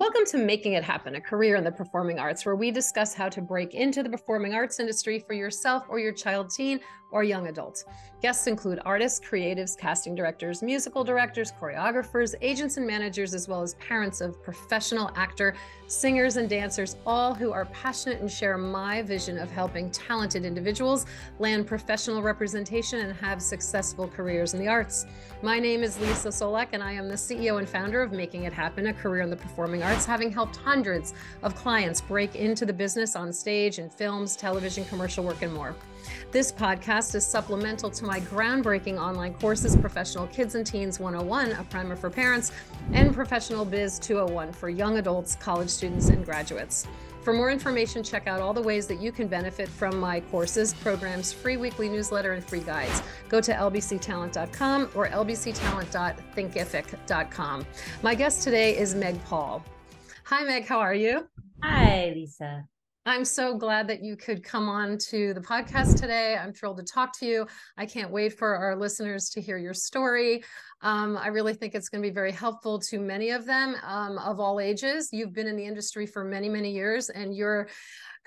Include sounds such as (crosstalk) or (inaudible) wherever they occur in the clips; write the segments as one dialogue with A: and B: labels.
A: Welcome to Making It Happen, a career in the performing arts, where we discuss how to break into the performing arts industry for yourself or your child, teen, or young adult. Guests include artists, creatives, casting directors, musical directors, choreographers, agents, and managers, as well as parents of professional actor, singers, and dancers, all who are passionate and share my vision of helping talented individuals land professional representation and have successful careers in the arts. My name is Leesa Csolak, and I am the CEO and founder of Making It Happen, a career in the performing arts, having helped hundreds of clients break into the business on stage in films, television, commercial work, and more. This podcast is supplemental to my groundbreaking online courses Professional Kids and Teens 101, a primer for parents, and Professional Biz 201 for young adults, college students, and graduates. For more information, check out all the ways that you can benefit from my courses, programs, free weekly newsletter, and free guides. Go to lbctalent.com or lbctalent.thinkific.com. My guest today is Meg Paul. Hi, Meg. How are you?
B: Hi, Leesa.
A: I'm so glad that you could come on to the podcast today. I'm thrilled to talk to you. I can't wait for our listeners to hear your story. Um, I really think it's going to be very helpful to many of them um, of all ages. You've been in the industry for many, many years, and your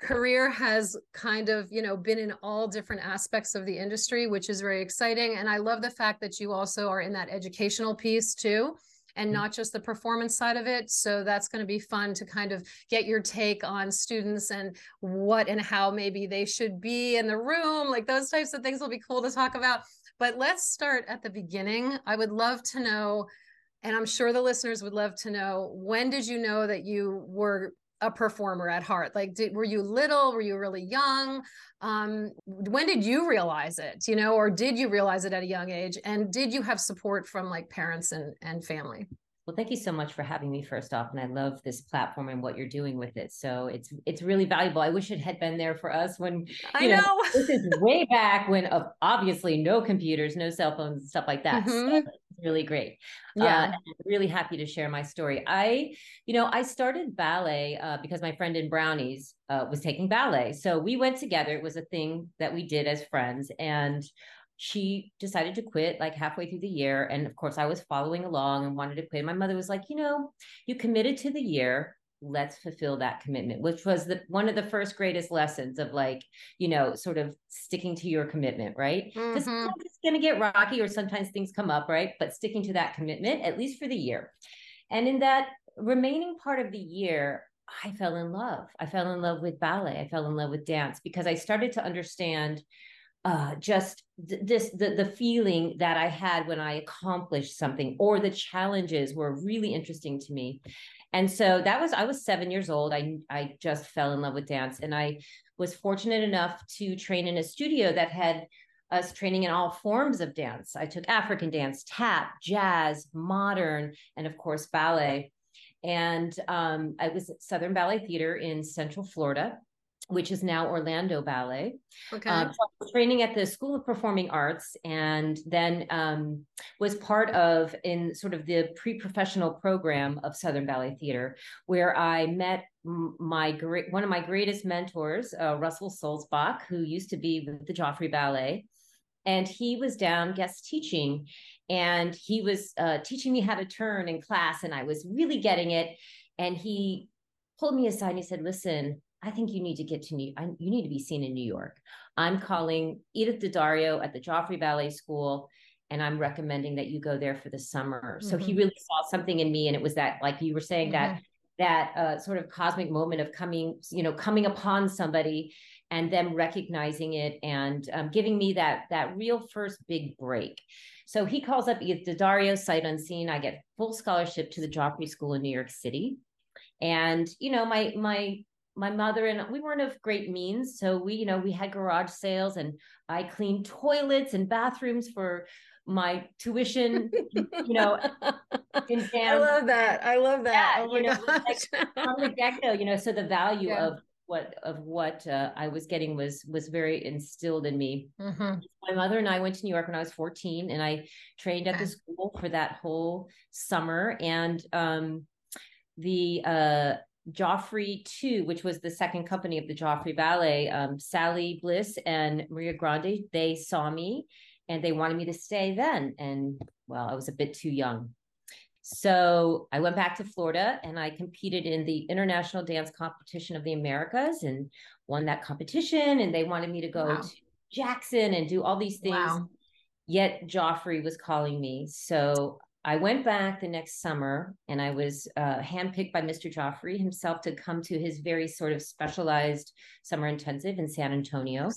A: career has kind of you know been in all different aspects of the industry which is very exciting and i love the fact that you also are in that educational piece too and mm. not just the performance side of it. So that's going to be fun to kind of get your take on students and what and how maybe they should be in the room. Like those types of things will be cool to talk about. But let's start at the beginning. I would love to know, and I'm sure the listeners would love to know, when did you know that you were a performer at heart? Like did, were you little? Were you really young? Um, when did you realize it you know or did you realize it at a young age? And did you have support from like parents and and family
B: well, thank you so much for having me first off, and I love this platform and what you're doing with it. So it's it's really valuable. I wish it had been there for us when
A: I know, know.
B: this is way back when uh, obviously no computers, no cell phones, stuff like that. Mm-hmm. So it's really great. Uh, yeah, uh, really happy to share my story. I, you know, I started ballet uh, because my friend in Brownies uh, was taking ballet, so we went together. It was a thing that we did as friends, and she decided to quit like halfway through the year. And of course, I was following along and wanted to quit. My mother was like, you know, you committed to the year. Let's fulfill that commitment, which was the one of the first greatest lessons of like, you know, sort of sticking to your commitment, right? Because mm-hmm. it's going to get rocky or sometimes things come up, right? But sticking to that commitment, at least for the year. And in that remaining part of the year, I fell in love. I fell in love with ballet. I fell in love with dance because I started to understand uh, just th- this the the feeling that I had when I accomplished something or the challenges were really interesting to me. And so that was I was 7 years old. I I just fell in love with dance and I was fortunate enough to train in a studio that had us training in all forms of dance. I took African dance, tap, jazz, modern, and of course ballet. And um, I was at Southern Ballet Theater in Central Florida which is now Orlando Ballet. Okay. Um, so training at the School of Performing Arts, and then um, was part of in sort of the pre-professional program of Southern Ballet Theater, where I met my great one of my greatest mentors, uh, Russell Sulzbach, who used to be with the Joffrey Ballet, and he was down guest teaching, and he was uh, teaching me how to turn in class, and I was really getting it, and he pulled me aside and he said, "Listen." I think you need to get to New. I, you need to be seen in New York. I'm calling Edith D'Addario at the Joffrey Ballet School, and I'm recommending that you go there for the summer. Mm-hmm. So he mm-hmm. really saw something in me, and it was that, like you were saying, mm-hmm. that that uh, sort of cosmic moment of coming, you know, coming upon somebody and them recognizing it and um, giving me that that real first big break. So he calls up Edith D'Addario, sight unseen. I get full scholarship to the Joffrey School in New York City and you know my my my mother and we weren't of great means. So we you know we had garage sales and i cleaned toilets and bathrooms for my tuition you know (laughs)
A: i love that. I love that. Yeah, oh
B: you know, (laughs) like from the get-go you know so the value yeah. of what of what uh, i was getting was was very instilled in me. Mm-hmm. my mother and i went to new york when i was 14 and i trained at the school for that whole summer and um the uh Joffrey 2, which was the second company of the Joffrey Ballet, um, Sally Bliss and Maria Grandy, they saw me and they wanted me to stay then. And well, I was a bit too young. So I went back to Florida and I competed in the International Dance Competition of the Americas and won that competition. And they wanted me to go wow. to Jackson and do all these things. Wow. Yet Joffrey was calling me. So I went back the next summer and I was uh, handpicked by Mr. Joffrey himself to come to his very sort of specialized summer intensive in San Antonio.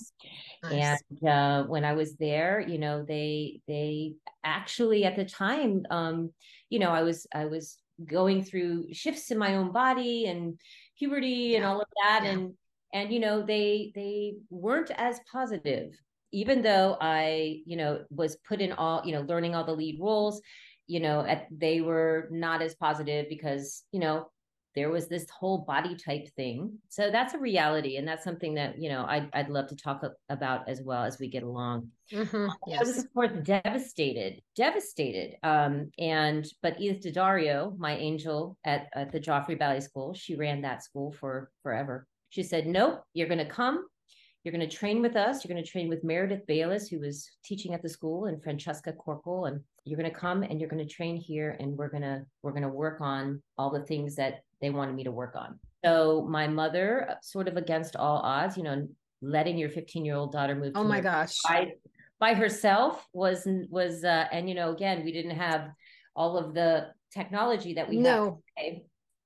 B: Nice. And uh, when I was there, you know, they they actually at the time, um, you know, I was I was going through shifts in my own body and puberty and all of that, yeah. and and you know, they they weren't as positive even though I, you know, was put in all, you know, learning all the lead roles, you know, at, they were not as positive because, you know, there was this whole body type thing. So that's a reality. And that's something that, you know, I'd, I'd love to talk about as well as we get along. Mm-hmm. Yes. I was, of course, devastated, devastated. Um, and, but Edith D'Addario, my angel at, at the Joffrey Ballet School, she ran that school for forever. She said, nope, you're going to come. You're going to train with us. You're going to train with Meredith Baylis, who was teaching at the school, and Francesca Corkle, and you're going to come and you're going to train here and we're going to we're going to work on all the things that they wanted me to work on. So my mother sort of against all odds you know letting your 15 year old daughter move
A: oh my gosh.
B: by, by herself was was uh and you know again we didn't have all of the technology that we no. have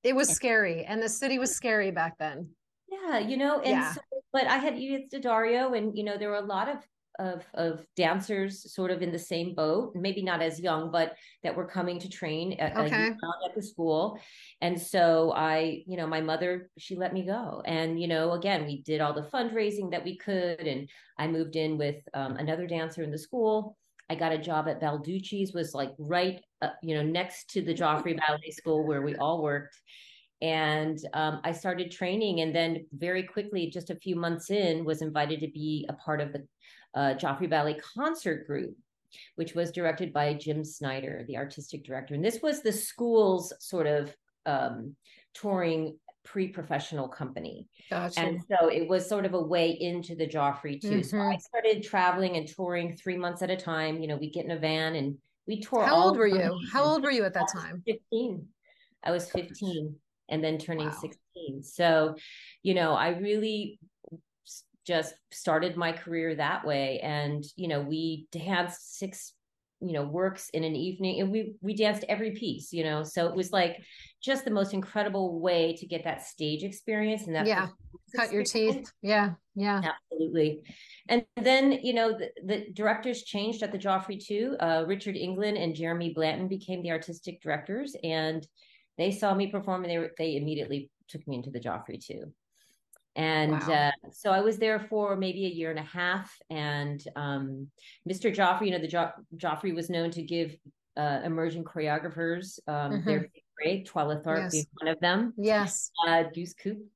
A: it was and, scary and the city was scary back then.
B: Yeah you know and yeah. so, but i had Edith D'Addario and you know there were a lot of of of dancers sort of in the same boat maybe not as young but that were coming to train at, okay. at the school. And so i you know my mother she let me go. And you know again we did all the fundraising that we could and i moved in with um, another dancer in the school. I got a job at balducci's was like right uh, you know next to the joffrey ballet school where we all worked and um, i started training and then very quickly just a few months in was invited to be a part of the uh, Joffrey Ballet Concert Group, which was directed by Jim Snyder, the artistic director. And this was the school's sort of um, touring pre-professional company. Gotcha. And so it was sort of a way into the Joffrey too. Mm-hmm. So I started traveling and touring three months at a time. You know, we get in a van and we tour.
A: How old were you? How old were you at that time?
B: 15. I was 15 and then turning wow. 16. So, you know, I really just started my career that way. And you know we danced six you know works in an evening and we we danced every piece you know? So it was like just the most incredible way to get that stage experience and that
A: yeah. cut your teeth. Yeah. Yeah.
B: Absolutely. And then you know the, the directors changed at the joffrey too. Uh, richard englund and jeremy blanton became the artistic directors and they saw me perform and they were they immediately took me into the joffrey too and wow. uh, so I was there for maybe a year and a half. And um, Mr. Joffrey, you know, the jo- Joffrey was known to give uh, emerging choreographers um, mm-hmm. their break. Twyla Tharp yes. being one of them.
A: Yes.
B: Uh, Deuce Coupe.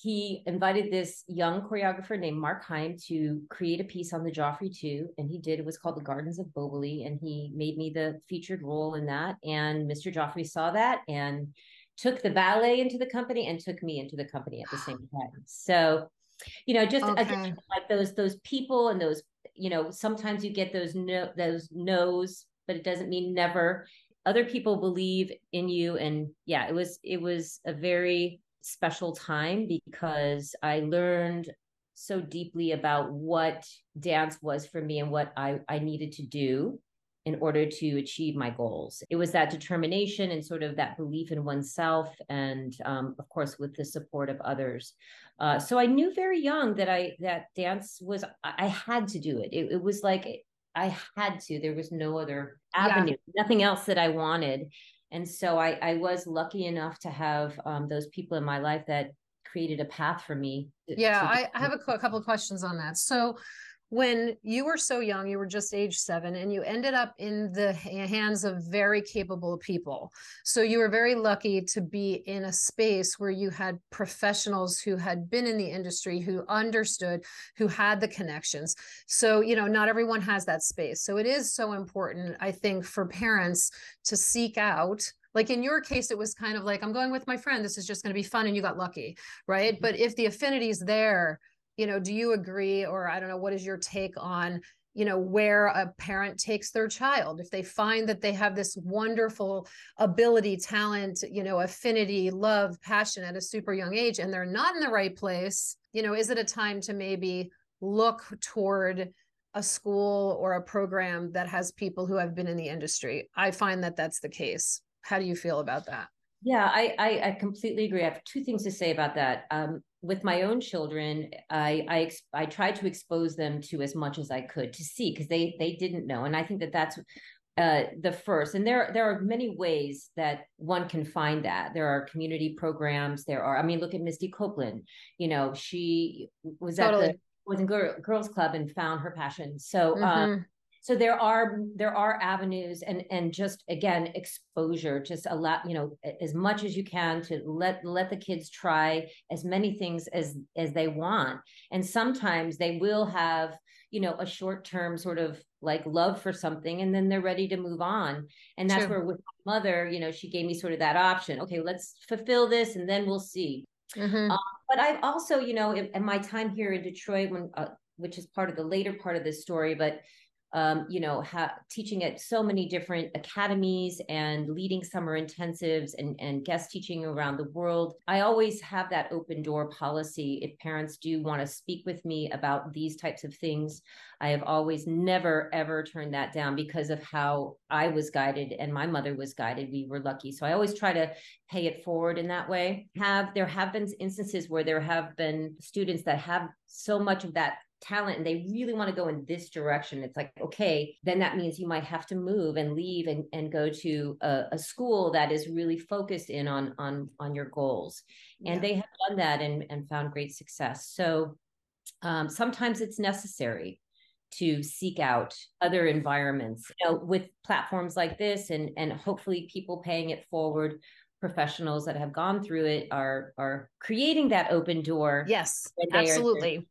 B: He invited this young choreographer named Mark Haim to create a piece on the Joffrey too, and he did. It was called The Gardens of Boboli, and he made me the featured role in that. And Mr. Joffrey saw that and took the ballet into the company and took me into the company at the (gasps) same time. So, you know, just okay. again, like those those people and those, you know, sometimes you get those no those no's, but it doesn't mean never. Other people believe in you, and yeah, it was it was a very special time because I learned so deeply about what dance was for me and what I, I needed to do in order to achieve my goals. It was that determination and sort of that belief in oneself, and um, of course, with the support of others. Uh, so I knew very young that I that dance was I had to do it. It, it was like I had to. There was no other avenue, yeah. nothing else that I wanted. And so I, I was lucky enough to have um, those people in my life that created a path for me.
A: To, yeah, to- I, I have a, a couple of questions on that. So when you were so young, you were just age seven, and you ended up in the hands of very capable people. So you were very lucky to be in a space where you had professionals who had been in the industry, who understood, who had the connections. So, you know, not everyone has that space. So it is so important, I think, for parents to seek out like in your case it was kind of like i'm going with my friend this is just going to be fun and you got lucky right mm-hmm. but if the affinity is there you know do you agree or i don't know what is your take on you know where a parent takes their child if they find that they have this wonderful ability talent you know affinity love passion at a super young age and they're not in the right place you know is it a time to maybe look toward a school or a program that has people who have been in the industry i find that that's the case how do you feel about that
B: yeah, I, I, I completely agree. I have two things to say about that. Um, with my own children, I I I tried to expose them to as much as I could to see because they they didn't know, and I think that that's uh, the first. And there there are many ways that one can find that. There are community programs. There are. I mean, look at Misty Copeland. You know, she was totally. at the was in girls club and found her passion. So. Um, mm-hmm. Um, so there are there are avenues and and just again exposure just allow you know as much as you can to let let the kids try as many things as as they want and sometimes they will have you know a short term sort of like love for something and then they're ready to move on and that's True. where with my mother you know she gave me sort of that option okay let's fulfill this and then we'll see mm-hmm. um, but i've also you know in, in, my time here in detroit when uh, which is part of the later part of this story but um, you know, ha- teaching at so many different academies and leading summer intensives and, and guest teaching around the world. I always have that open door policy. If parents do want to speak with me about these types of things, I have always never, ever turned that down because of how I was guided and my mother was guided. We were lucky. So I always try to pay it forward in that way. Have there have been instances where there have been students that have so much of that talent and they really want to go in this direction. It's like okay then that means you might have to move and leave and, and go to a, a school that is really focused in on on on your goals. And yeah. they have done that and, and found great success. So um, sometimes it's necessary to seek out other environments you know with platforms like this and and hopefully people paying it forward professionals that have gone through it are are creating that open door
A: yes absolutely.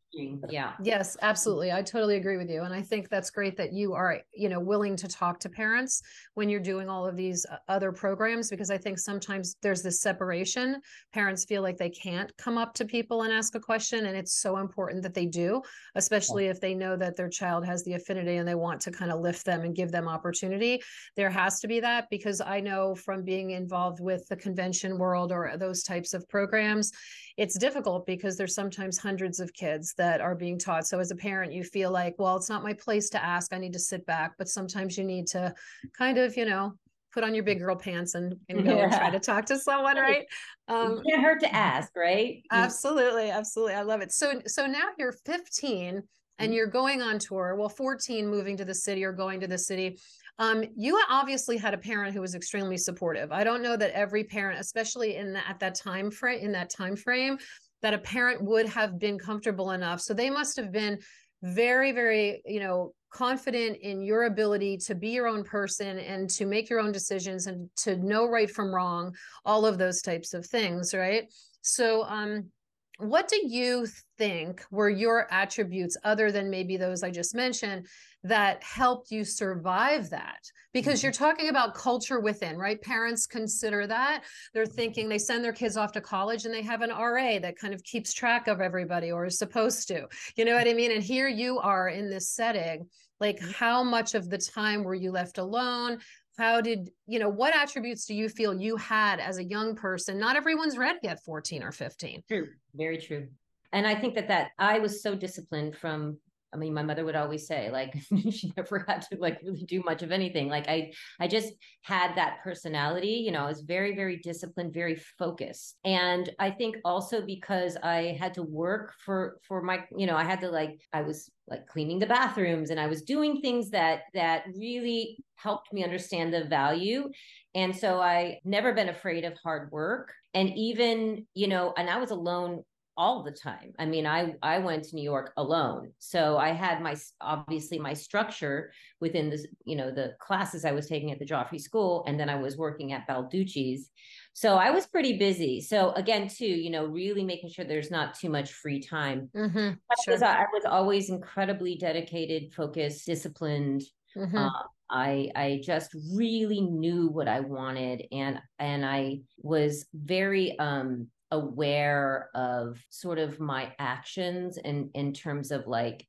B: yeah.
A: Yes absolutely. I totally agree with you and i think that's great that you are you know willing to talk to parents when you're doing all of these uh, other programs because i think sometimes there's this separation. Parents feel like they can't come up to people and ask a question and it's so important that they do especially if they know that their child has the affinity and they want to kind of lift them and give them opportunity. There has to be that because i know from being involved with the convention world or those types of programs it's difficult because there's sometimes hundreds of kids that are being taught. So as a parent, you feel like, well, it's not my place to ask. I need to sit back. But sometimes you need to kind of, you know, put on your big girl pants and, and go yeah. and try to talk to someone, right?
B: Um, it can't hurt to ask, right?
A: Absolutely, absolutely. I love it. So so now you're 15 and mm-hmm. you're going on tour. Well, 14 moving to the city or going to the city. Um, you obviously had a parent who was extremely supportive. I don't know that every parent, especially in the, at that time frame, in that time frame, that a parent would have been comfortable enough. So they must have been very, very, you know, confident in your ability to be your own person and to make your own decisions and to know right from wrong, all of those types of things, right? So, um, what do you think were your attributes other than maybe those I just mentioned that helped you survive that. Because you're mm-hmm. talking about culture within right? Parents consider that. They're thinking they send their kids off to college and they have an ra that kind of keeps track of everybody or is supposed to. You know what i mean? And here you are in this setting. Like mm-hmm. how much of the time were you left alone? How did you know what attributes do you feel you had as a young person? Not everyone's ready at 14 or 15
B: true. Very true. And i think that that i was so disciplined from I mean, my mother would always say, like, (laughs) she never had to like really do much of anything. Like, I, I just had that personality. You know, I was very, very disciplined, very focused, and I think also because I had to work for for my, you know, I had to like, I was like cleaning the bathrooms, and I was doing things that that really helped me understand the value. And so I never been afraid of hard work. And even, you know, and I was alone all the time. I mean, I I went to New York alone. So I had my obviously my structure within this, you know, the classes I was taking at the Joffrey School and then I was working at Balducci's. So I was pretty busy. So again, too, you know, really making sure there's not too much free time. Mm-hmm, sure. I was always incredibly dedicated, focused, disciplined. Mm-hmm. Uh, I I just really knew what I wanted and and I was very um aware of sort of my actions and in terms of like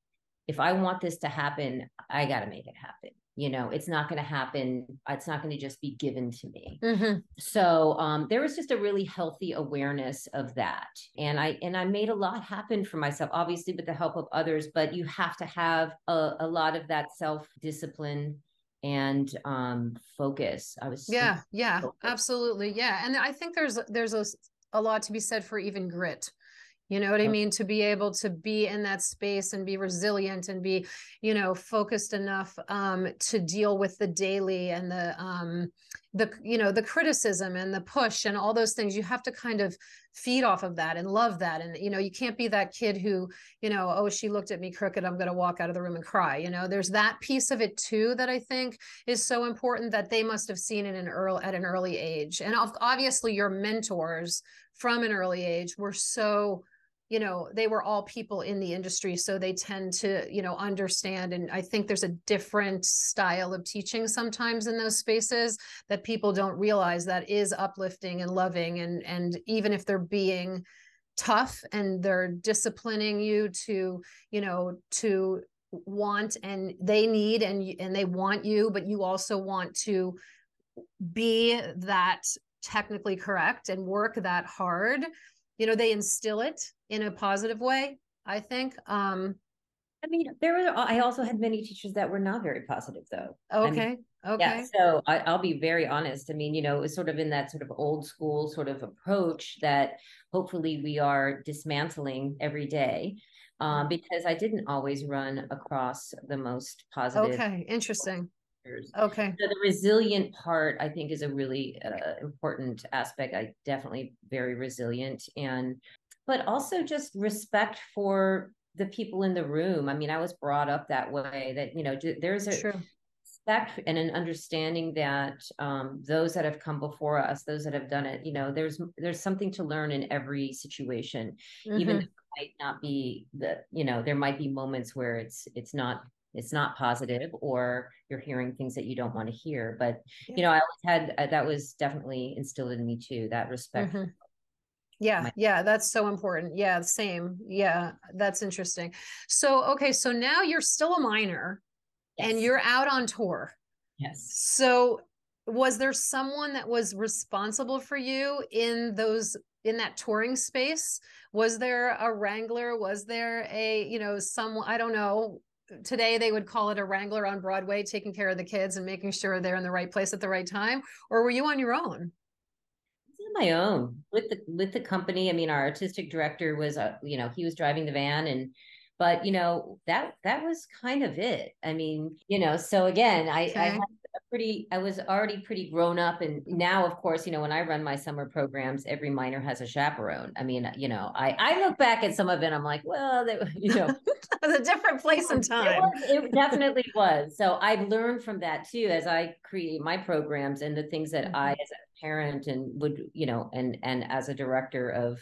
B: if I want this to happen, I got to make it happen. You know, it's not going to happen. It's not going to just be given to me. Mm-hmm. So um, there was just a really healthy awareness of that, and I and I made a lot happen for myself, obviously with the help of others. But you have to have a, a lot of that self discipline and um focus i was
A: yeah yeah focused. absolutely yeah and i think there's there's a, a lot to be said for even grit you know what i mean? To be able to be in that space and be resilient and be you know focused enough um to deal with the daily and the um the you know the criticism and the push and all those things you have to kind of feed off of that and love that. And you know you can't be that kid who you know oh she looked at me crooked i'm going to walk out of the room and cry. You know there's that piece of it too that i think is so important that they must have seen it in early at an early age. And obviously your mentors from an early age were so you know they were all people in the industry so they tend to you know understand and i think there's a different style of teaching sometimes in those spaces that people don't realize that is uplifting and loving and and even if they're being tough and they're disciplining you to you know to want and they need and and they want you but you also want to be that technically correct and work that hard you know they instill it in a positive way i think um
B: i mean there were i also had many teachers that were not very positive though.
A: Okay
B: I mean,
A: okay
B: yeah so I, will be very honest. I mean you know it was sort of in that sort of old school sort of approach that hopefully we are dismantling every day um, because i didn't always run across the most positive
A: okay interesting Okay.
B: So the resilient part, I think, is a really uh, important aspect. I definitely very resilient, and but also just respect for the people in the room. I mean, I was brought up that way. That you know, there's a True. respect and an understanding that um, those that have come before us, those that have done it, you know, there's there's something to learn in every situation, mm-hmm. even might not be the you know there might be moments where it's it's not it's not positive or you're hearing things that you don't want to hear but yeah. you know i always had uh, that was definitely instilled in me too that respect mm-hmm.
A: yeah my- yeah that's so important. Yeah same. Yeah that's interesting. So okay so now you're still a minor yes. and you're out on tour.
B: Yes.
A: So was there someone that was responsible for you in those in that touring space? Was there a wrangler? Was there a you know some i don't know today they would call it a wrangler on Broadway, taking care of the kids and making sure they're in the right place at the right time, or were you on your own?
B: On my own with the with the company. I mean, our artistic director was, uh, you know, he was driving the van, and but you know that that was kind of it. I mean, you know, so again, I, okay. I had pretty i was already pretty grown up and now of course you know when i run my summer programs every minor has a chaperone. I mean you know i i look back at some of it i'm like well they, (laughs) you know. (laughs)
A: It's a different place and time.
B: it, was, it, definitely was. So i've learned from that too as i create my programs and the things that mm-hmm. i as a parent and would you know and and as a director of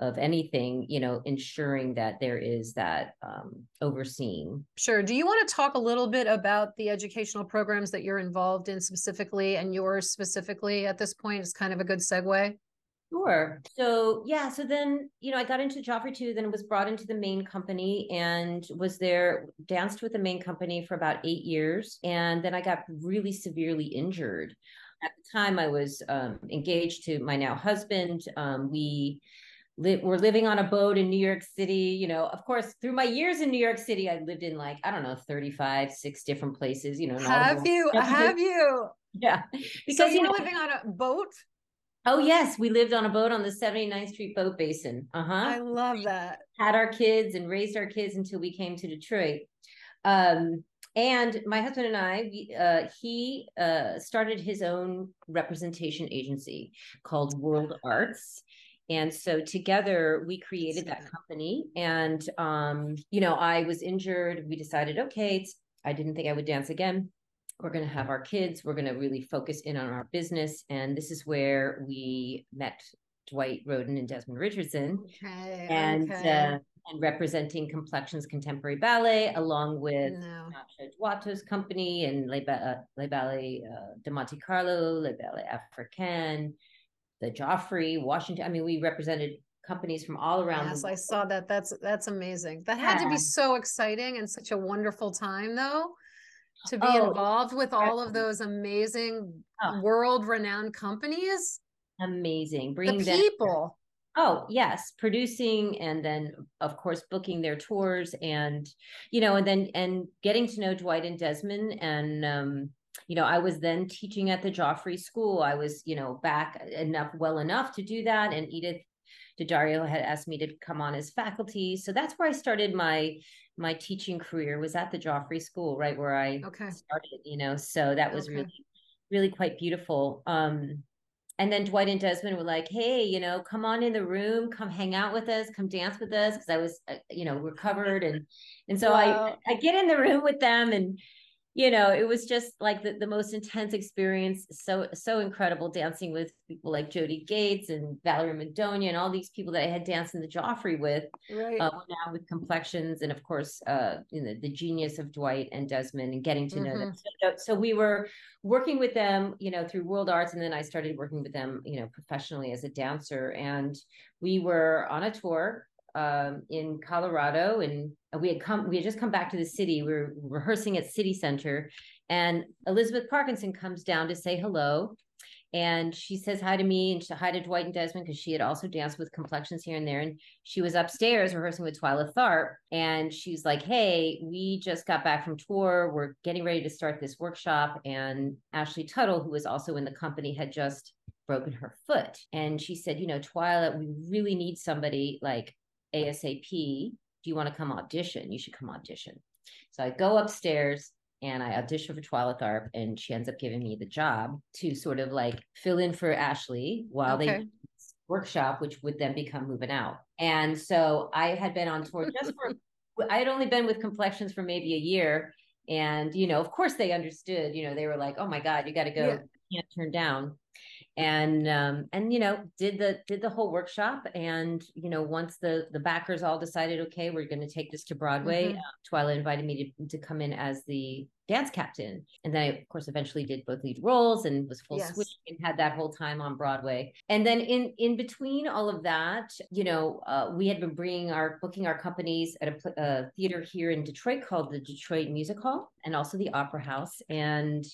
B: of anything, you know, ensuring that there is that um, overseeing.
A: Sure. Do you want to talk a little bit about the educational programs that you're involved in specifically and yours specifically at this point? Is kind of a good segue.
B: Sure. So yeah, so then you know I got into Joffrey too. Then was brought into the main company and was there danced with the main company for about eight years, and then I got really severely injured. At the time, I was um, engaged to my now husband. Um, we li- we're living on a boat in New York City. You know, of course, through my years in New York City, I lived in like, I don't know, 35, six different places, you know.
A: Have you? (laughs) Have you?
B: Yeah.
A: Because so you know, living on a boat?
B: Oh, yes. We lived on a boat on the 79th Street Boat Basin. Uh huh. I
A: love that.
B: Had our kids and raised our kids until we came to Detroit. Um, and my husband and I, we, uh, he uh, started his own representation agency called World Arts and so together we created that company and um, you know i was injured. We decided okay i didn't think i would dance again. We're going to have our kids. We're going to really focus in on our business. And this is where we met dwight Rhoden and desmond richardson.
A: Okay,
B: and
A: okay.
B: Uh, and representing complexions contemporary ballet along with no. Duato's company and Le, uh, Le Ballet uh, de Monte Carlo, Le Ballet Africain, the Joffrey, Washington. I mean, we represented companies from all around.
A: Yes, I saw that. That's that's amazing. That had yeah. to be so exciting and such a wonderful time, though, to be oh, involved with all of those amazing, oh. world-renowned companies.
B: Amazing,
A: bringing the people.
B: Oh, yes, producing and then of course booking their tours and you know and then and getting to know Dwight and Desmond and um you know, I was then teaching at the Joffrey School. I was, you know, back enough well enough to do that and Edith D'Addario had asked me to come on as faculty. So that's where I started my my teaching career was at the Joffrey School, right where I okay. started, you know. So that was okay. really really quite beautiful. Um and then Dwight and Desmond were like, "Hey, you know, come on in the room, come hang out with us, come dance with us," because I was, uh, you know, recovered, and and so wow. I I get in the room with them, and you know, it was just like the, the most intense experience. So, so incredible dancing with people like Jodie Gates and Valerie Madonia and all these people that I had danced in the Joffrey with, right. uh, now with complexions. And of course, uh, you know, the genius of Dwight and Desmond and getting to mm-hmm. know them. Mm-hmm. So, so we were working with them, you know, through World Arts. And then I started working with them, you know, professionally as a dancer. And we were on a tour um, in Colorado, and we had come. We had just come back to the city. We were rehearsing at City Center, and Elizabeth Parkinson comes down to say hello, and she says hi to me and hi to Dwight and Desmond because she had also danced with complexions here and there. And she was upstairs rehearsing with Twyla Tharp, and she's like, "Hey, we just got back from tour. We're getting ready to start this workshop." And Ashley Tuttle, who was also in the company, had just broken her foot, and she said, "You know, Twyla, we really need somebody like ASAP. Do you want to come audition? You should come audition. So I go upstairs and I audition for Twyla Tharp, and she ends up giving me the job to sort of like fill in for Ashley while okay. they workshop, which would then become Movin' Out. And so I had been on tour just for I had only been with complexions for maybe a year. And, you know, of course they understood, you know, they were like, oh my God, you got to go, yeah. can't turn down and um, and you know did the did the whole workshop and you know once the the backers all decided okay we're going to take this to broadway mm-hmm. uh, twyla invited me to, to come in as the dance captain and then i of course eventually did both lead roles and was full yes. switch and had that whole time on broadway and then in in between all of that you know uh, we had been bringing our booking our companies at a, a theater here in detroit called the detroit music hall and also the opera house and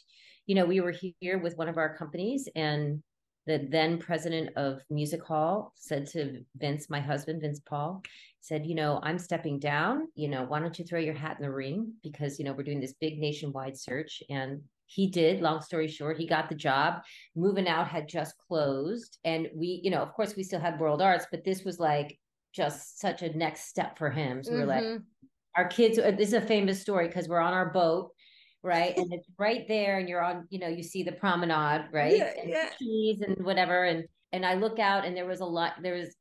B: you know, we were here with one of our companies and the then president of Music Hall said to Vince, my husband, Vince Paul, said, you know, I'm stepping down. You know, why don't you throw your hat in the ring? Because, you know, we're doing this big nationwide search. And he did, long story short, he got the job. Movin' Out had just closed. And we, you know, of course, we still had World Arts, but this was like just such a next step for him. So mm-hmm. we are like, our kids, this is a famous story because we're on our boat right? And it's right there, and you're on, you know, you see the promenade, right? Yeah, and yeah. trees and whatever. And and I look out, and there was a lot. There was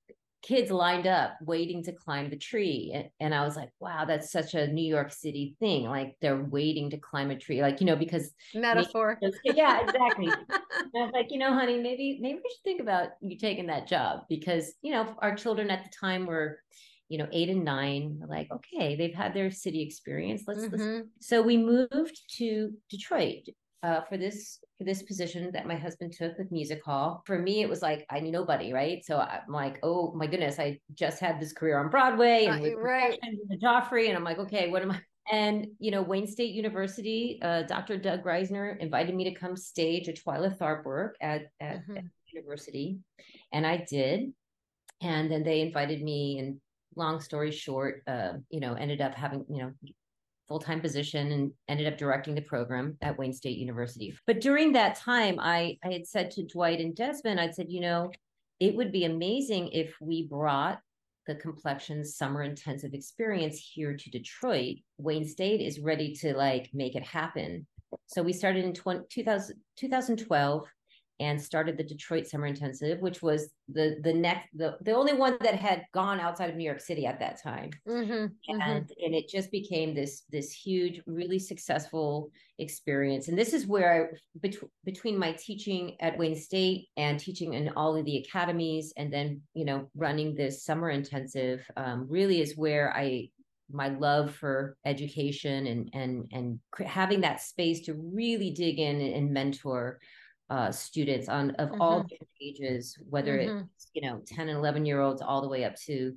B: kids lined up waiting to climb the tree, and, and I was like, wow, that's such a New York City thing. Like they're waiting to climb a tree, like you know, because
A: metaphor.
B: yeah, exactly. I was like, you know, honey, maybe maybe we should think about you taking that job because you know our children at the time were you know, eight and nine, like, okay, they've had their city experience. Let's, mm-hmm. let's. so we moved to Detroit uh, for this for this position that my husband took with music hall. For me, it was like I knew nobody, right? So I'm like, oh my goodness, I just had this career on Broadway and uh, right. the Joffrey, and I'm like, okay, what am I? And you know, Wayne State University, uh, Dr. Doug Reisner invited me to come stage a Twyla Tharp work at at, mm-hmm. at university, and I did. And then they invited me and long story short, uh, you know, ended up having, you know, full-time position and ended up directing the program at Wayne State University. But during that time, I, I had said to Dwight and Desmond, I'd said, you know, it would be amazing if we brought the complexion summer intensive experience here to Detroit. Wayne State is ready to like make it happen. So we started in 20, 2000, 2012 and started the Detroit Summer Intensive, which was the the next the the only one that had gone outside of New York City at that time, mm-hmm, and mm-hmm. and it just became this this huge, really successful experience. And this is where I, bet- between my teaching at Wayne State and teaching in all of the academies, and then you know running this summer intensive, um, really is where I my love for education and and and having that space to really dig in and mentor uh, students on of mm-hmm. all ages, whether mm-hmm. it's you know 10 and 11 year olds all the way up to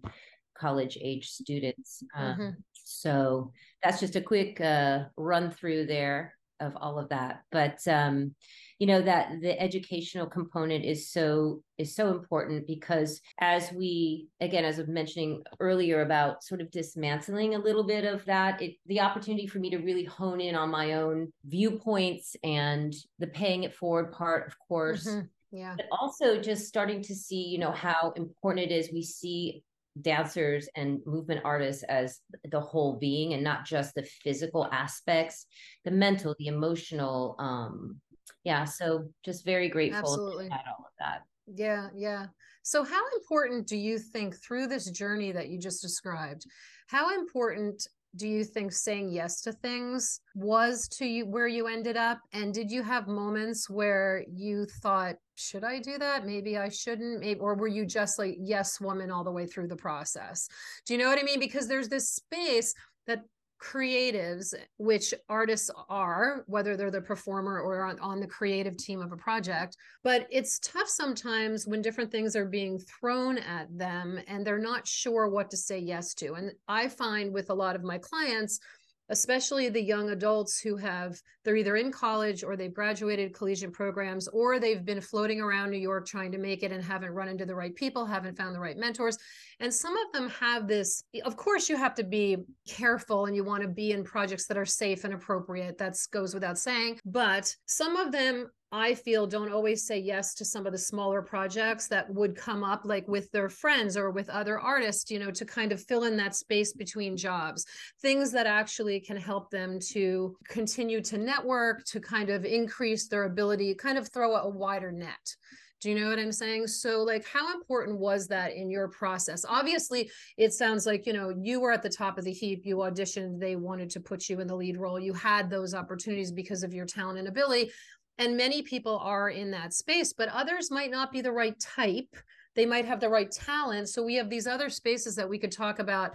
B: college age students. Um, mm-hmm. So that's just a quick uh, run through there of all of that. But um, you know that the educational component is so is so important because as we again as i was mentioning earlier about sort of dismantling a little bit of that it the opportunity for me to really hone in on my own viewpoints and the paying it forward part of course mm-hmm.
A: yeah
B: but also just starting to see you know how important it is we see dancers and movement artists as the whole being and not just the physical aspects the mental the emotional um yeah so just very grateful Absolutely. to all of that.
A: Yeah yeah. So how important do you think through this journey that you just described how important do you think saying yes to things was to you where you ended up? And did you have moments where you thought should i do that? Maybe i shouldn't? Maybe or were you just like yes woman all the way through the process? Do you know what i mean? Because there's this space that creatives, which artists are, whether they're the performer or on, on, the creative team of a project. But it's tough sometimes when different things are being thrown at them and they're not sure what to say yes to. And I find with a lot of my clients, especially the young adults who have they're either in college or they've graduated collegiate programs or they've been floating around New York trying to make it and haven't run into the right people, haven't found the right mentors. And some of them have this of course you have to be careful and you want to be in projects that are safe and appropriate. That goes without saying, but some of them I feel don't always say yes to some of the smaller projects that would come up, like with their friends or with other artists, you know, to kind of fill in that space between jobs, things that actually can help them to continue to network, to kind of increase their ability, kind of throw a wider net. Do you know what I'm saying? So, like, how important was that in your process? Obviously, it sounds like, you know, you were at the top of the heap. You auditioned, they wanted to put you in the lead role. You had those opportunities because of your talent and ability. And many people are in that space, but others might not be the right type. They might have the right talent. So we have these other spaces that we could talk about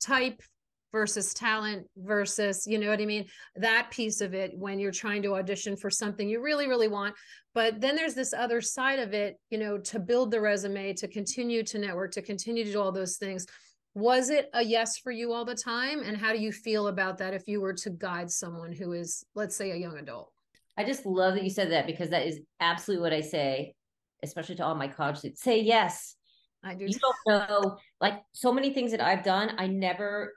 A: type versus talent versus, you know what I mean? That piece of it when you're trying to audition for something you really, really want. But then there's this other side of it, you know, to build the resume, to continue to network, to continue to do all those things was it a yes for you all the time and how do you feel about that if you were to guide someone who is let's say a young adult
B: I just love that you said that because that is absolutely what I say, especially to all my college students. Say yes.
A: I do.
B: You don't know, like so many things that I've done. I never.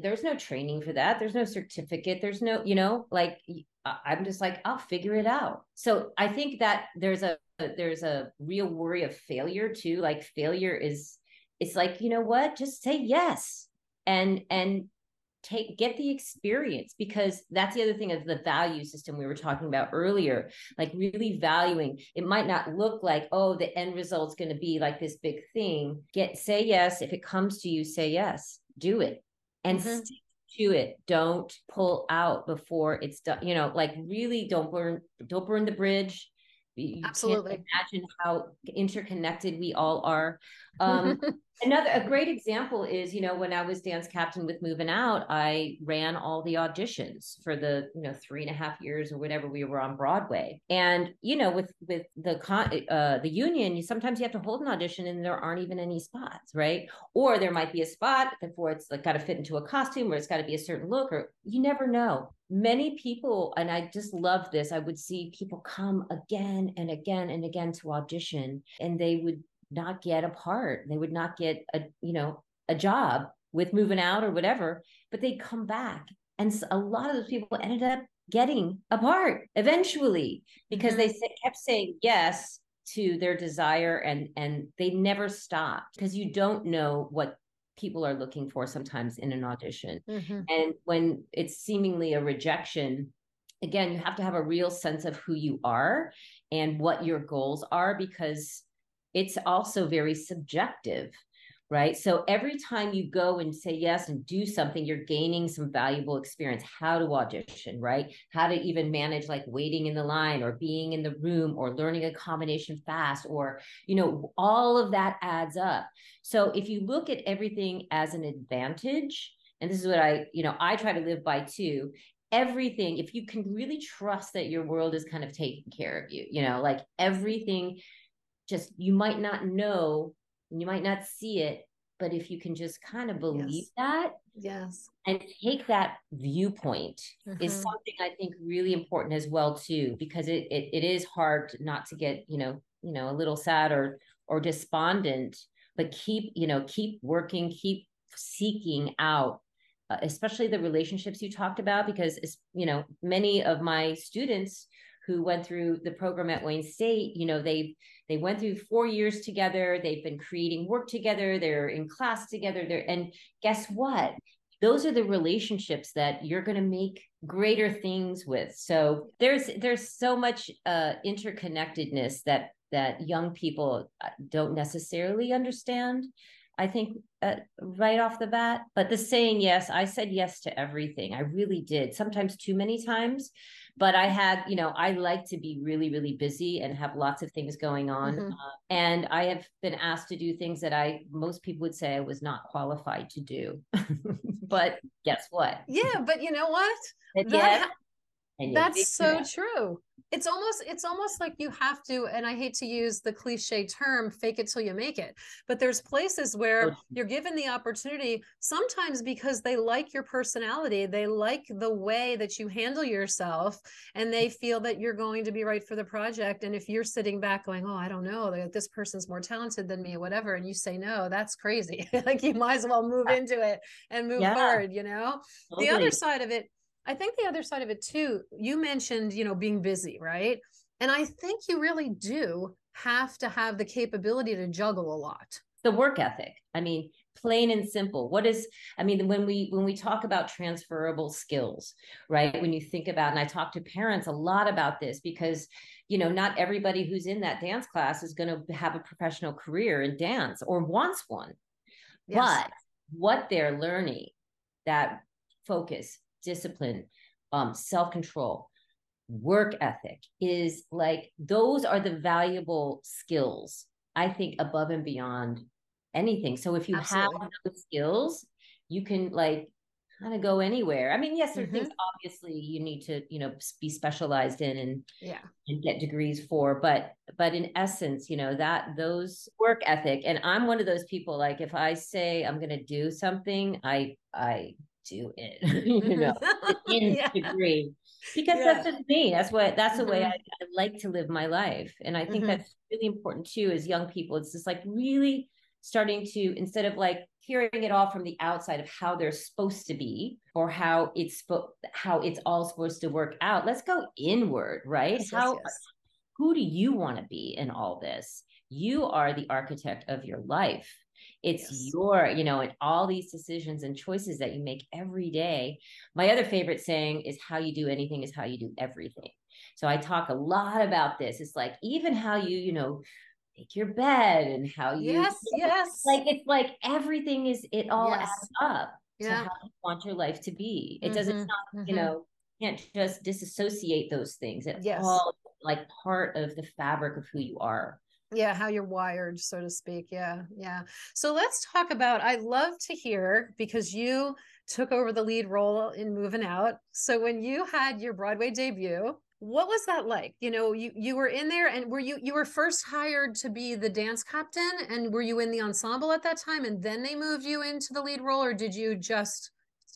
B: There's no training for that. There's no certificate. There's no, you know, like I'm just like I'll figure it out. So I think that there's a there's a real worry of failure too. Like failure is, it's like you know what, just say yes and and take get the experience because that's the other thing of the value system we were talking about earlier like really valuing. It might not look like oh the end result's going to be like this big thing. Get say yes. If it comes to you say yes. Do it. And mm-hmm. stick to it. Don't pull out before it's done. You know like really don't burn don't burn the bridge. You
A: Absolutely.
B: imagine how interconnected we all are. Um, (laughs) another a great example is, you know, when I was dance captain with Movin' Out, I ran all the auditions for the, you know, three and a half years or whatever we were on Broadway. And you know, with with the con uh, the union, you sometimes you have to hold an audition and there aren't even any spots, right? Or there might be a spot before it's like got to fit into a costume or it's got to be a certain look, or you never know many people, and I just love this, I would see people come again and again and again to audition, and they would not get a part. They would not get a, you know, a job with Movin' Out or whatever, but they'd come back. And a lot of those people ended up getting a part eventually because mm-hmm. they kept saying yes to their desire and and they never stopped because you don't know what people are looking for sometimes in an audition. Mm-hmm. And when it's seemingly a rejection, again, you have to have a real sense of who you are and what your goals are because it's also very subjective right? So every time you go and say yes and do something, you're gaining some valuable experience. How to audition, right? How to even manage like waiting in the line or being in the room or learning a combination fast or, you know, all of that adds up. So if you look at everything as an advantage, and this is what I, you know, I try to live by too. everything if you can really trust that your world is kind of taking care of you you know like everything just you might not know you might not see it but if you can just kind of believe
A: Yes.
B: that
A: Yes.
B: and take that viewpoint is
A: Mhm.
B: something I think really important as well too, because it, it it is hard not to get you know you know a little sad or or despondent, but keep you know keep working, keep seeking out, uh, especially the relationships you talked about, because it's, you know many of my students who went through the program at Wayne State, you know they they went through four years together, they've been creating work together, they're in class together, they're and guess what? those are the relationships that you're going to make greater things with. So there's there's so much uh interconnectedness that that young people uh, don't necessarily understand i think uh, right off the bat. But the saying yes i said yes to everything. I really did. Sometimes too many times but i had you know i like to be really really busy and have lots of things going on
A: Mhm.
B: uh, and i have been asked to do things that i most people would say i was not qualified to do (laughs) but guess what
A: Yeah, but you know what? (laughs) That
B: yes,
A: ha- That's so true. It's almost it's almost like you have to and I hate to use the cliche term fake it till you make it. But there's places where you're given the opportunity sometimes because they like your personality, they like the way that you handle yourself and they feel that you're going to be right for the project and if you're sitting back going, "Oh, I don't know, this person's more talented than me, whatever," and you say no, that's crazy. (laughs) like you might as well move into it and move
B: Yeah.
A: forward, you know? the other side of it i think the other side of it too you mentioned you know being busy right? And i think you really do have to have the capability to juggle a lot.
B: The work ethic i mean plain and simple. What is i mean when we when we talk about transferable skills right? When you think about and i talk to parents a lot about this because you know not everybody who's in that dance class is going to have a professional career in dance or wants one. But what they're learning that focus discipline um, self-control work ethic is like those are the valuable skills i think above and beyond anything so if you
A: Absolutely.
B: have those skills you can like kind of go anywhere i mean yes there are
A: Mm-hmm.
B: things obviously you need to you know be specialized in and
A: yeah
B: and get degrees for but but in essence you know that those work ethic and i'm one of those people like if i say i'm going to do something i i do it (laughs) you know (laughs) nth
A: Yeah.
B: degree because
A: Yeah.
B: that's just me that's what that's the way
A: Mhm.
B: I, I like to live my life and i think
A: Mhm.
B: that's really important too as young people it's just like really starting to instead of like hearing it all from the outside of how they're supposed to be or how it's how it's all supposed to work out let's go inward right
A: yes,
B: how
A: yes.
B: who do you want to be in all this you are the architect of your life it's
A: Yes.
B: your you know and all these decisions and choices that you make every day my other favorite saying is how you do anything is how you do everything so i talk a lot about this it's like even how you you know make your bed and how you
A: yes (laughs) yes
B: like it's like everything is it all
A: Yes.
B: adds up to how you want your life to be it doesn't
A: Mhm,
B: you
A: mhm.
B: know can't just disassociate those things it's
A: Yes.
B: all like part of the fabric of who you are
A: yeah how you're wired so to speak yeah yeah. So let's talk about i love to hear because you took over the lead role in Movin' Out. So when you had your broadway debut what was that like? You know you you were in there and were you you were first hired to be the dance captain and were you in the ensemble at that time and then they moved you into the lead role or did you just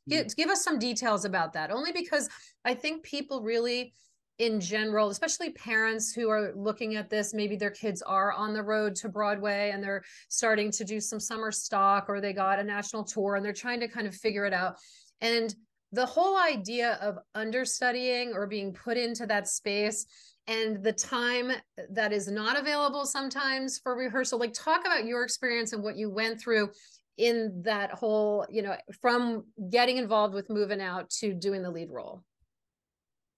A: mm. give, give us some details about that? Only because i think people really in general, especially parents who are looking at this, maybe their kids are on the road to Broadway and they're starting to do some summer stock or they got a national tour and they're trying to kind of figure it out. And the whole idea of understudying or being put into that space and the time that is not available sometimes for rehearsal, like talk about your experience and what you went through in that whole, you know, from getting involved with Movin' Out to doing the lead role.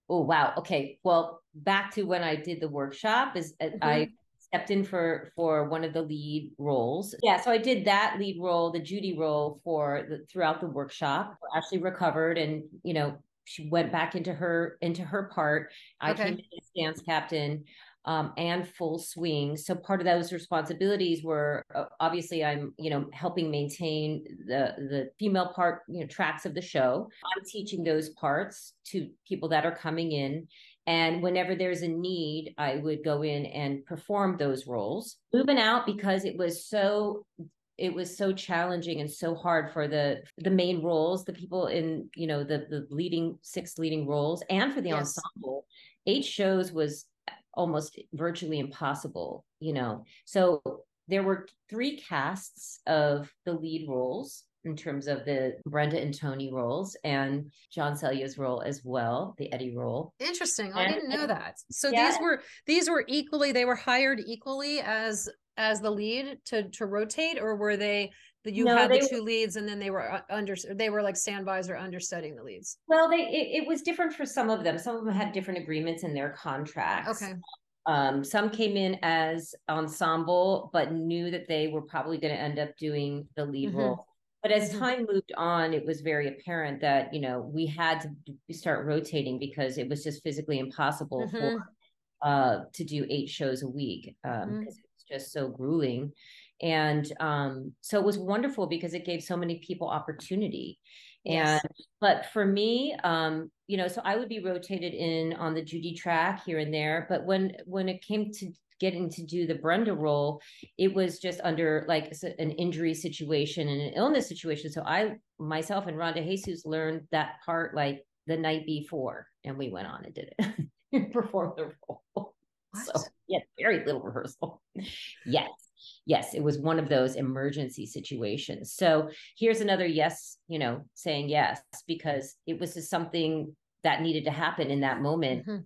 B: Oh wow. Okay. Well back to when i did the workshop is uh, i stepped in for for one of the lead roles. Yeah. So i did that lead role the judy role for the throughout the workshop. Ashley recovered and you know she went back into her into her part. I
A: Okay.
B: came in as dance captain um, and full swing. So part of those responsibilities were uh, obviously I'm, you know, helping maintain the the female part, you know, tracks of the show. I'm teaching those parts to people that are coming in. And whenever there's a need, I would go in and perform those roles. Movin' Out because it was so it was so challenging and so hard for the the main roles the people in you know the the leading six leading roles and for the yes. ensemble eight shows was almost virtually impossible, you know. So there were three casts of the lead roles in terms of the Brenda and Tony roles and John Selya's role as well, the Eddie role.
A: Interesting. I didn't know that. So yeah. these were these were equally they were hired equally as as the lead to to rotate or were they you no, had the two leads and then they were uh, under they were like standbys or understudying the leads
B: well they it, it, was different for some of them some of them had different agreements in their contracts
A: okay
B: um, some came in as ensemble but knew that they were probably going to end up doing the lead mm-hmm. role but as mm-hmm. time moved on it was very apparent that you know we had to start rotating because it was just physically impossible mm-hmm. for uh to do eight shows a week um because mm-hmm. it's just so grueling and um, so it was wonderful because it gave so many people opportunity. Yes. and but for me um, you know so i would be rotated in on the judy track here and there but when when it came to getting to do the brenda role it was just under like an injury situation and an illness situation. So i myself and Ron De Jesus learned that part like the night before and we went on and did it (laughs) performed the role. (laughs) What? so yeah very little rehearsal. Yes yes, it was one of those emergency situations. So here's another yes, you know, saying yes, because it was just something that needed to happen in that moment. Mm-hmm.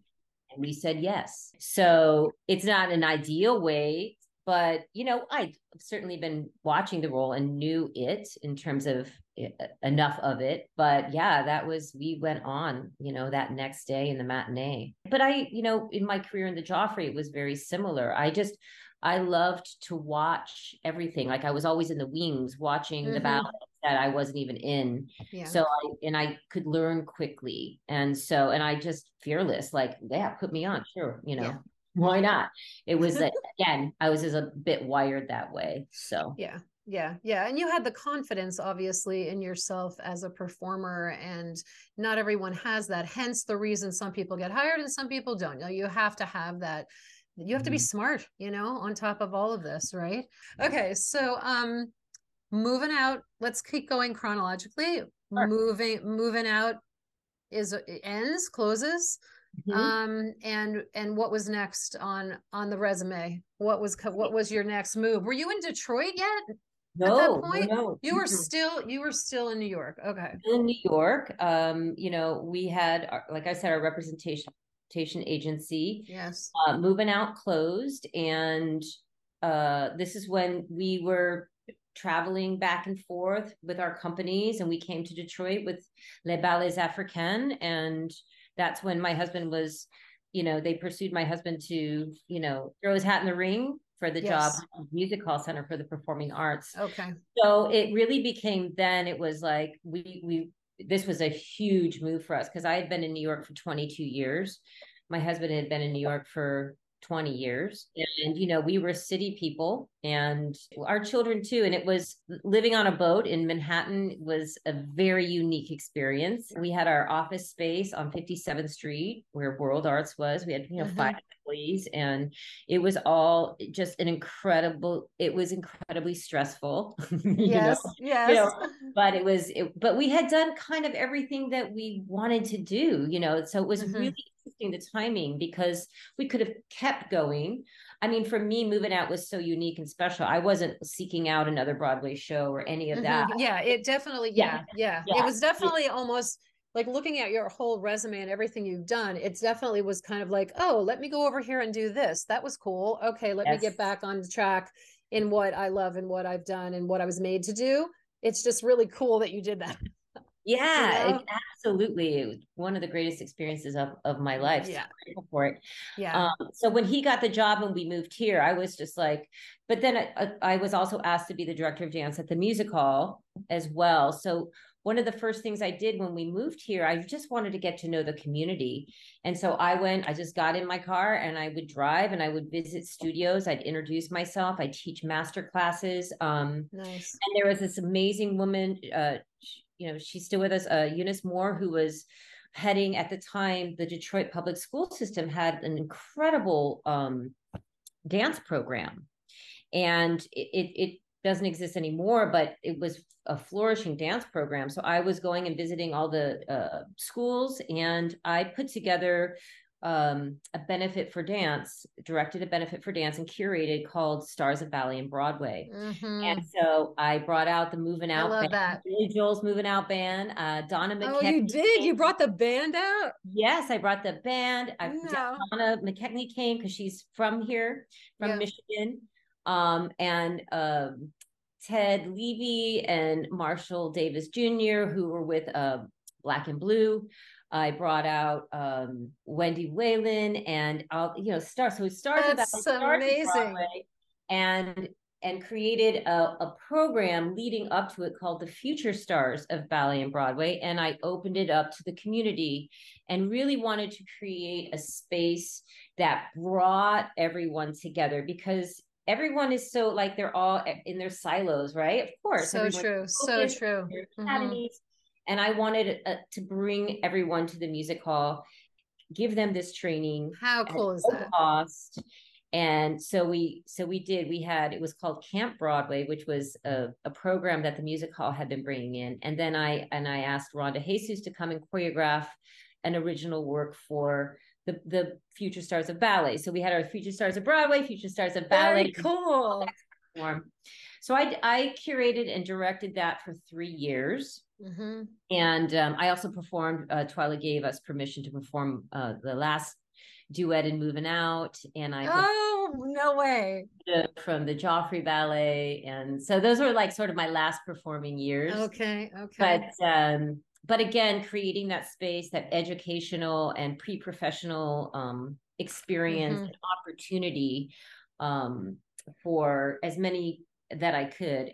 B: And we said yes. So it's not an ideal way, but, you know, I've certainly been watching the role and knew it in terms of eh, enough of it. But yeah, that was, we went on, you know, that next day in the matinee. But I, you know, in my career in the Joffrey, it was very similar. I just, I loved to watch everything. Like I was always in the wings watching mm-hmm. the battles that I wasn't even in. Yeah. So I and I could learn quickly. And so and I just fearless, like, yeah, put me on. Sure, you know. Yeah. (laughs) Why not? It was again, I was just a bit wired that way. So
A: yeah. Yeah, yeah. And you had the confidence, obviously, in yourself as a performer, and not everyone has that. Hence the reason some people get hired and some people don't. You, know, you have to have that you have to be mm-hmm. smart you know on top of all of this right? Okay so um Movin' Out let's keep going chronologically. Sure. moving Movin' Out is ends closes. Mm-hmm. um and and what was next on on the resume? What was what was your next move? Were you in detroit yet
B: no, at that point? no,
A: you were still you were still in new york. Okay.
B: In new york um you know we had like i said our representation agency.
A: Yes.
B: Uh, Movin' Out closed. And uh, this is when we were traveling back and forth with our companies. And we came to Detroit with Les Ballets Africains. And that's when my husband was, you know, they pursued my husband to, you know, throw his hat in the ring for the yes. job music hall center for the performing arts
A: okay
B: so it really became then it was like we we this was a huge move for us because I had been in New York for 22 years. My husband had been in New York for 20 years. And, you know, we were city people and our children too. And it was living on a boat in Manhattan was a very unique experience. We had our office space on 57th Street where World Arts was. We had, you know, mm-hmm. five employees and it was all just an incredible, it was incredibly stressful. (laughs)
A: yes. Know? Yes. You (laughs) know,
B: but it was, it, but we had done kind of everything that we wanted to do, you know, so it was mm-hmm. really interesting the timing because we could have kept going. I mean, for me, Movin' Out was so unique and special. I wasn't seeking out another Broadway show or any of that.
A: Mm-hmm. Yeah, it definitely, yeah, yeah, yeah. It was definitely yeah. almost like looking at your whole resume and everything you've done. It definitely was kind of like, oh, let me go over here and do this. That was cool. Okay, let yes. me get back on track in what I love and what I've done and what I was made to do. It's just really cool that you did that.
B: Yeah, you know? absolutely. It was one of the greatest experiences of, of my life.
A: Yeah.
B: So for it.
A: Yeah.
B: Um, so when he got the job and we moved here, I was just like, but then I, I was also asked to be the director of dance at the music hall as well. So one of the first things I did when we moved here, I just wanted to get to know the community. And so I went, I just got in my car and I would drive and I would visit studios. I'd introduce myself. I teach master classes. Um, nice. And there was this amazing woman, uh, you know, she's still with us, uh, Eunice Moore, who was heading at the time, the Detroit public school system had an incredible um, dance program. And it, it, doesn't exist anymore, but it was a flourishing dance program. So I was going and visiting all the uh, schools, and I put together um, a benefit for dance, directed a benefit for dance, and curated called Stars of Ballet and Broadway. Mm-hmm. And so I brought out the Movin' Out.
A: I love band, that.
B: Billy Joel's Movin' Out band. Uh, Donna McKechnie.
A: Oh, you did? You brought the band out?
B: Yes, I brought the band. I, no. Donna McKechnie came because she's from here, from yeah. Michigan um, and um, Ted Levy and Marshall Davis Jr., who were with uh, Black and Blue. I brought out um, Wendy Whelan and I'll, you know stars. So it started
A: That's amazing.
B: and and created a, a program leading up to it called the Future Stars of Ballet and Broadway. And I opened it up to the community and really wanted to create a space that brought everyone together because everyone is so like they're all in their silos, right? Of course.
A: So true. So true.
B: Mm-hmm. And I wanted uh, to bring everyone to the music hall, give them this training.
A: How cool is that?
B: Cost. And so we so we did. We had it was called Camp Broadway, which was a, a program that the music hall had been bringing in. And then I and I asked Ron De Jesus to come and choreograph an original work for the the future stars of ballet. So we had our future stars of Broadway, future stars of ballet.
A: Very cool.
B: So I I curated and directed that for three years, mm-hmm. and um, I also performed. Uh, Twyla gave us permission to perform uh, the last duet in Movin' Out, and I
A: oh no way
B: from the Joffrey Ballet, and so those were like sort of my last performing years.
A: Okay, okay,
B: but um, but again, creating that space, that educational and pre-professional um, experience mm-hmm. and opportunity um, for as many that I could.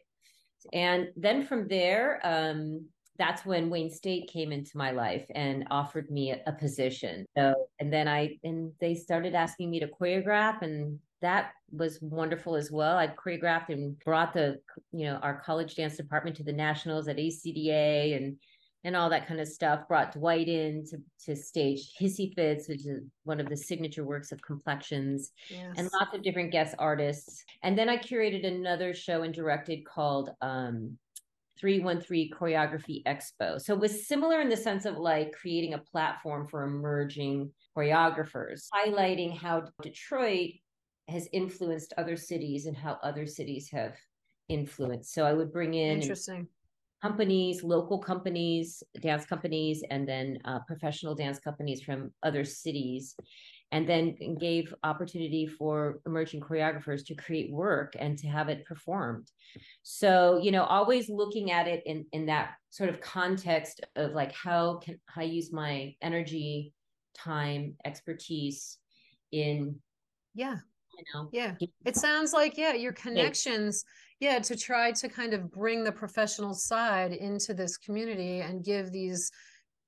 B: And then from there, um, that's when Wayne State came into my life and offered me a, a, position. So, and then I, and they started asking me to choreograph and that was wonderful as well. I choreographed and brought the, you know, our college dance department to the nationals at ACDA and and all that kind of stuff. Brought Dwight in to, to stage Hissy Fits, which is one of the signature works of Complexions, yes. and lots of different guest artists. And then I curated another show and directed called um, 313 Choreography Expo. So it was similar in the sense of like creating a platform for emerging choreographers, highlighting how Detroit has influenced other cities and how other cities have influenced. So I would bring in
A: interesting
B: companies, local companies, dance companies, and then uh, professional dance companies from other cities, and then gave opportunity for emerging choreographers to create work and to have it performed. So, you know, always looking at it in in that sort of context of like how can I use my energy, time, expertise in
A: yeah. you know yeah. it sounds like yeah your connections yeah to try to kind of bring the professional side into this community and give these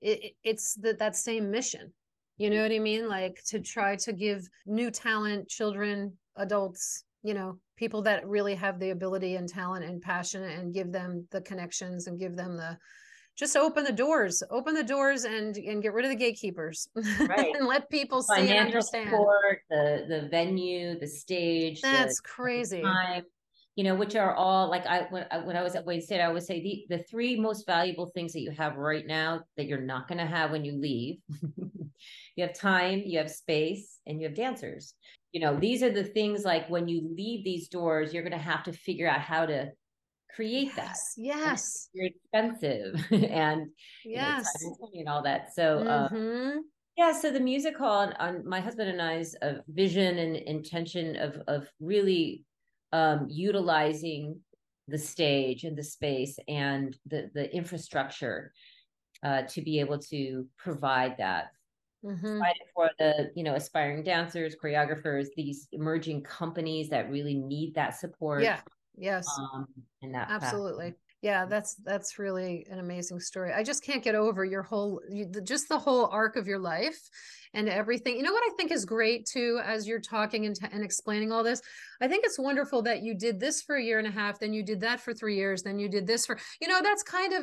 A: it, it's that that same mission. You know what i mean? Like to try to give new talent children adults you know people that really have the ability and talent and passion and give them the connections and give them the just open the doors open the doors and and get rid of the gatekeepers (laughs) right. and let people see and understand.
B: support, the the venue the stage
A: that's the, crazy. time
B: you know, which are all like I when, when I was at Wayne State, I would say the the three most valuable things that you have right now that you're not going to have when you leave. (laughs) you have time, you have space, and you have dancers. You know, these are the things like when you leave these doors, you're going to have to figure out how to create
A: yes,
B: that.
A: Yes,
B: you're expensive (laughs) and
A: yes,
B: you know, and all that. So. Uh, mm-hmm. Uh, yeah, so the music hall on, on my husband and I's uh, vision and intention of of really um, utilizing the stage and the space and the the infrastructure uh, to be able to provide that. Mm-hmm. for the you know aspiring dancers choreographers these emerging companies that really need that support
A: yeah. Yes.
B: um, and that
A: absolutely. yeah that's that's really an amazing story. I just can't get over your whole you, just the whole arc of your life and everything. You know what i think is great too as you're talking and, and explaining all this? I think it's wonderful that you did this for a year and a half then you did that for three years then you did this for you know that's kind of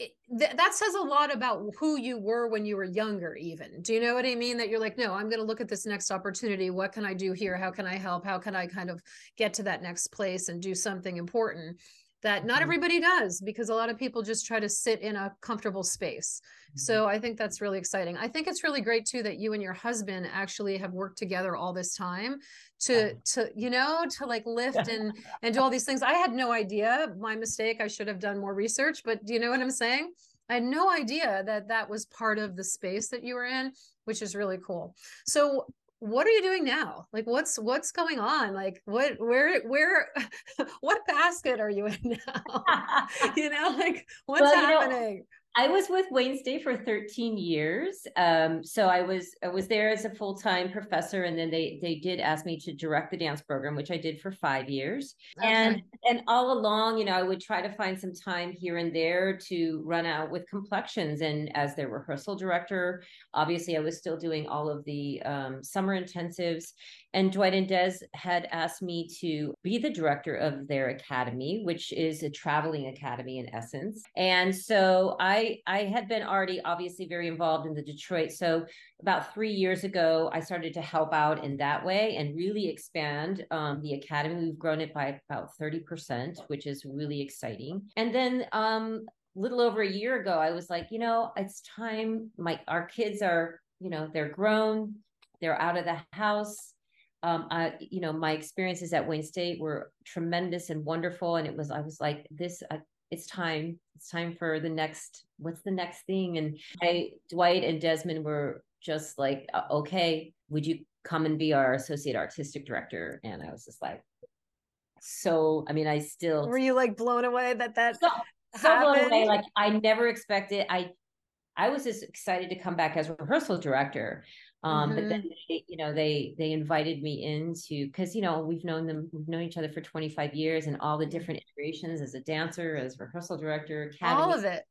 A: eh, th- that says a lot about who you were when you were younger even. Do you know what i mean? That you're like no i'm going to look at this next opportunity. What can i do here? How can i help? How can i kind of get to that next place and do something important that not mm-hmm. everybody does because a lot of people just try to sit in a comfortable space. Mm-hmm. So I think that's really exciting. I think it's really great too that you and your husband actually have worked together all this time to to you know to like lift (laughs) and and do all these things. I had no idea. My mistake. I should have done more research, but do you know what I'm saying? I had no idea that that was part of the space that you were in, which is really cool. So what are you doing now? Like what's what's going on? Like what where where (laughs) what basket are you in (laughs) now? (laughs) You know like what's well, happening know,
B: I was with Wayne State for 13 years. Um, so I was I was there as a full time professor, and then they they did ask me to direct the dance program, which I did for five years. Okay. And and all along, you know, I would try to find some time here and there to run out with complexions. And as their rehearsal director, obviously, I was still doing all of the um, summer intensives. And Dwight and Des had asked me to be the director of their academy, which is a traveling academy in essence. And so I I had been already obviously very involved in the Detroit. So about three years ago, I started to help out in that way and really expand um, the academy. We've grown it by about 30%, which is really exciting. And then um, little over a year ago, I was like, you know, it's time. My our kids are, you know, they're grown, they're out of the house um, I, you know, my experiences at Wayne State were tremendous and wonderful. And it was, I was like, this, it's time. It's time for the next, what's the next thing? And I, Dwight and Desmond were just like, uh, okay, would you come and be our associate artistic director? And I was just like, so, I mean, I still.
A: Were you like blown away that that
B: so, so blown away. Like I never expected, I, I was just excited to come back as rehearsal director um, mm-hmm. but then they, you know they they invited me into because you know we've known them we've known each other for 25 years and all the different iterations as a dancer as rehearsal director
A: academy, all of it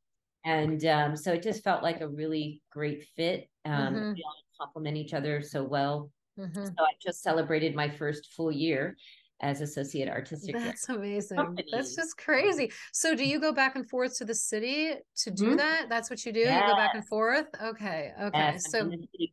B: and um, so it just felt like a really great fit um, mm-hmm. we all complement each other so well mm-hmm. so i just celebrated my first full year as associate artistic
A: that's amazing. Company. that's just crazy. So do you go back and forth to the city to do mm-hmm. that? That's what you do? Yes. you go back and forth? Okay okay yes, so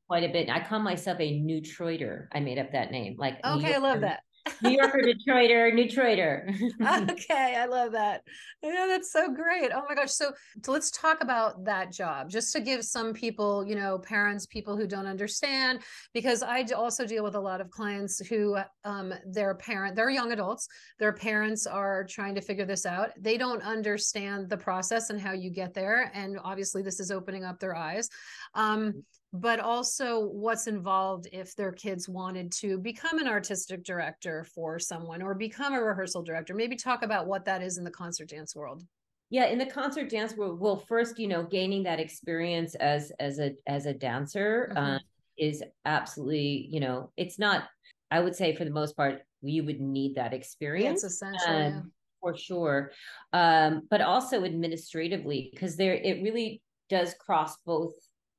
B: quite a bit i call myself a neutroider i made up that name like
A: okay i love that
B: New Yorker, Detroiter, Detroiter. (laughs)
A: okay, I love that. Yeah, that's so great. Oh my gosh. So, so let's talk about that job just to give some people, you know, parents, people who don't understand, because I also deal with a lot of clients who um, their parent, they're young adults, their parents are trying to figure this out. They don't understand the process and how you get there. And obviously, this is opening up their eyes. Um, but also what's involved if their kids wanted to become an artistic director for someone or become a rehearsal director maybe talk about what that is in the concert dance world
B: yeah in the concert dance world well first you know gaining that experience as as a as a dancer mm-hmm. uh, is absolutely you know it's not i would say for the most part you would need that experience
A: yeah, essential um, yeah.
B: for sure um, but also administratively because there it really does cross both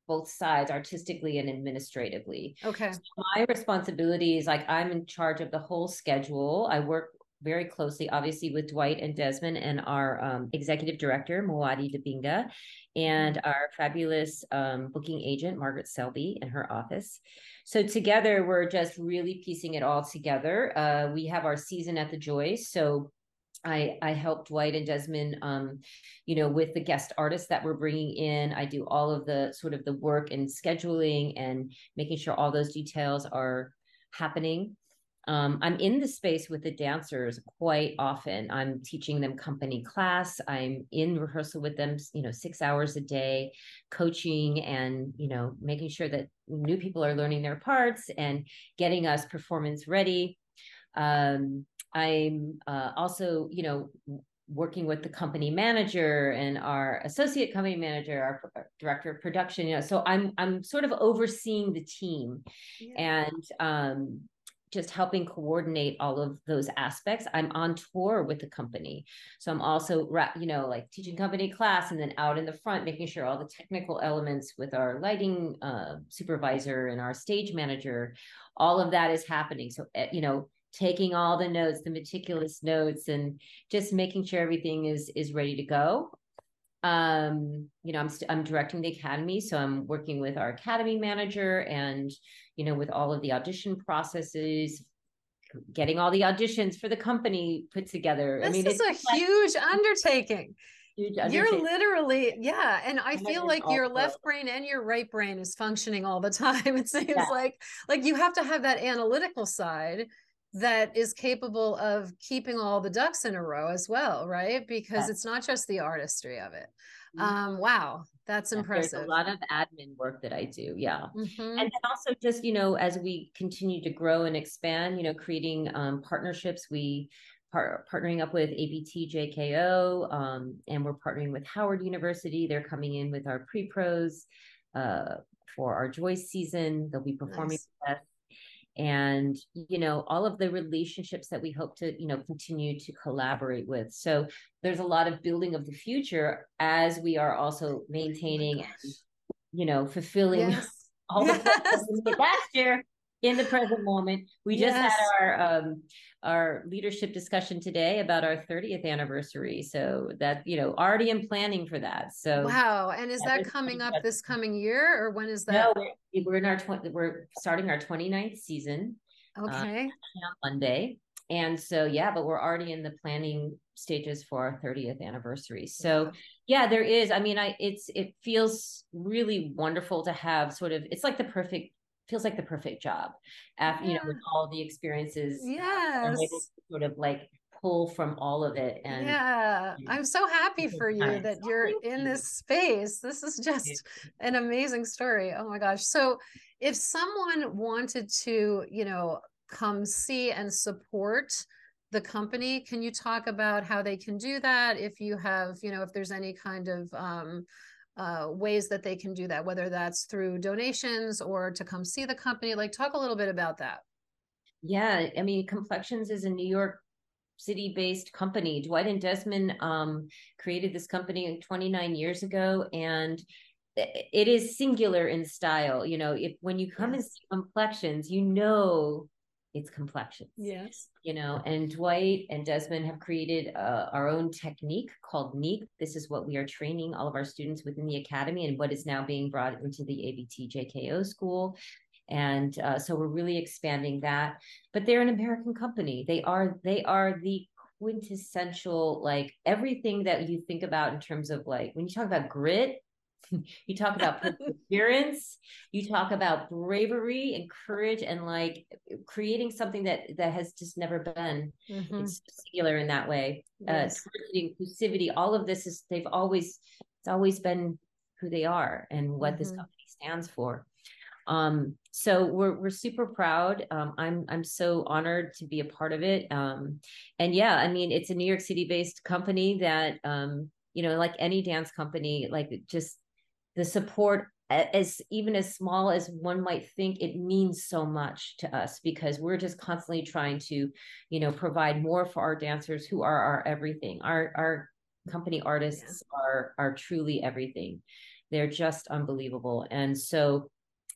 B: both sides artistically and administratively.
A: Okay. So
B: my responsibility is like i'm in charge of the whole schedule. I work very closely obviously with dwight and desmond and our um, executive director moadi dabinga and mm-hmm. our fabulous um, booking agent margaret selby in her office. So together we're just really piecing it all together. Uh, we have our season at the joyce so I, I help Dwight and Desmond, um, you know, with the guest artists that we're bringing in. I do all of the sort of the work and scheduling and making sure all those details are happening. Um, I'm in the space with the dancers quite often. I'm teaching them company class. I'm in rehearsal with them, you know, six hours a day, coaching and, you know, making sure that new people are learning their parts and getting us performance ready. Um, I'm uh, also, you know, working with the company manager and our associate company manager, our, our director of production. You know, so I'm I'm sort of overseeing the team, yeah. and um, just helping coordinate all of those aspects. I'm on tour with the company. So I'm also, you know, like teaching company class and then out in the front, making sure all the technical elements with our lighting uh, supervisor and our stage manager, all of that is happening. So, eh, you know, taking all the notes, the meticulous notes and just making sure everything is, is ready to go. Um you know i'm st- i'm directing the academy so i'm working with our academy manager and you know with all of the audition processes getting all the auditions for the company put together.
A: This
B: i mean
A: it's a huge undertaking. You're literally yeah and i feel like your left brain and your right brain is functioning all the (laughs) time it seems yeah. like. Like you have to have that analytical side that is capable of keeping all the ducks in a row as well, right? Because yes. it's not just the artistry of it. Mm-hmm. Um, wow, that's yeah, impressive.
B: There's a lot of admin work that I do, yeah, mm-hmm. and then also just you know as we continue to grow and expand, you know, creating um, partnerships. We Par- partnering up with ABT JKO, um, and we're partnering with Howard University. They're coming in with our pre pros uh, for our Joyce season. They'll be performing nice. with us and you know all of the relationships that we hope to you know continue to collaborate with so there's a lot of building of the future as we are also maintaining oh and you know fulfilling yes. (laughs) all yes. the last year in the present moment. We just yes. had our um our leadership discussion today about our 30th anniversary. So that, you know, already in planning for that. So
A: wow. And is that coming up this coming year or when is that?
B: No, we're, we're in our 20 we're starting our 29th season.
A: Uh, okay.
B: On Monday. And so yeah, but we're already in the planning stages for our 30th anniversary. So yeah, there is. I mean, I it's it feels really wonderful to have sort of it's like the perfect feels like the perfect job after yeah. you know with all the experiences
A: yes.
B: sort of like pull from all of it and
A: yeah. i'm so happy for you that you're in this space. This is just an amazing story. Oh my gosh. So if someone wanted to you know come see and support the company can you talk about how they can do that? If you have you know if there's any kind of um, uh, ways that they can do that, whether that's through donations or to come see the company. Like, talk a little bit about that.
B: Yeah, I mean, Complexions is a New York City based company. Dwight and Desmond um, created this company 29 years ago, and it is singular in style. You know, if when you come yes. and see Complexions, you know its complexions.
A: Yes.
B: You know, and Dwight and Desmond have created uh, our own technique called NEEK. This is what we are training all of our students within the academy and what is now being brought into the ABT JKO school. And uh, so we're really expanding that. But they're an American company. They are they are the quintessential like everything that you think about in terms of like when you talk about grit (laughs) you talk about perseverance you talk about bravery and courage and like creating something that that has just never been mm-hmm. it's singular in that way uh, yes. uh inclusivity all of this is they've always it's always been who they are and what mm-hmm. this company stands for um, so we're we're super proud. Um, I'm I'm so honored to be a part of it. Um, and yeah, I mean, it's a New York City based company that um, you know, like any dance company, like just the support as even as small as one might think it means so much to us because we're just constantly trying to you know provide more for our dancers who are our everything. Our our company artists yeah. are are truly everything. They're just unbelievable. And so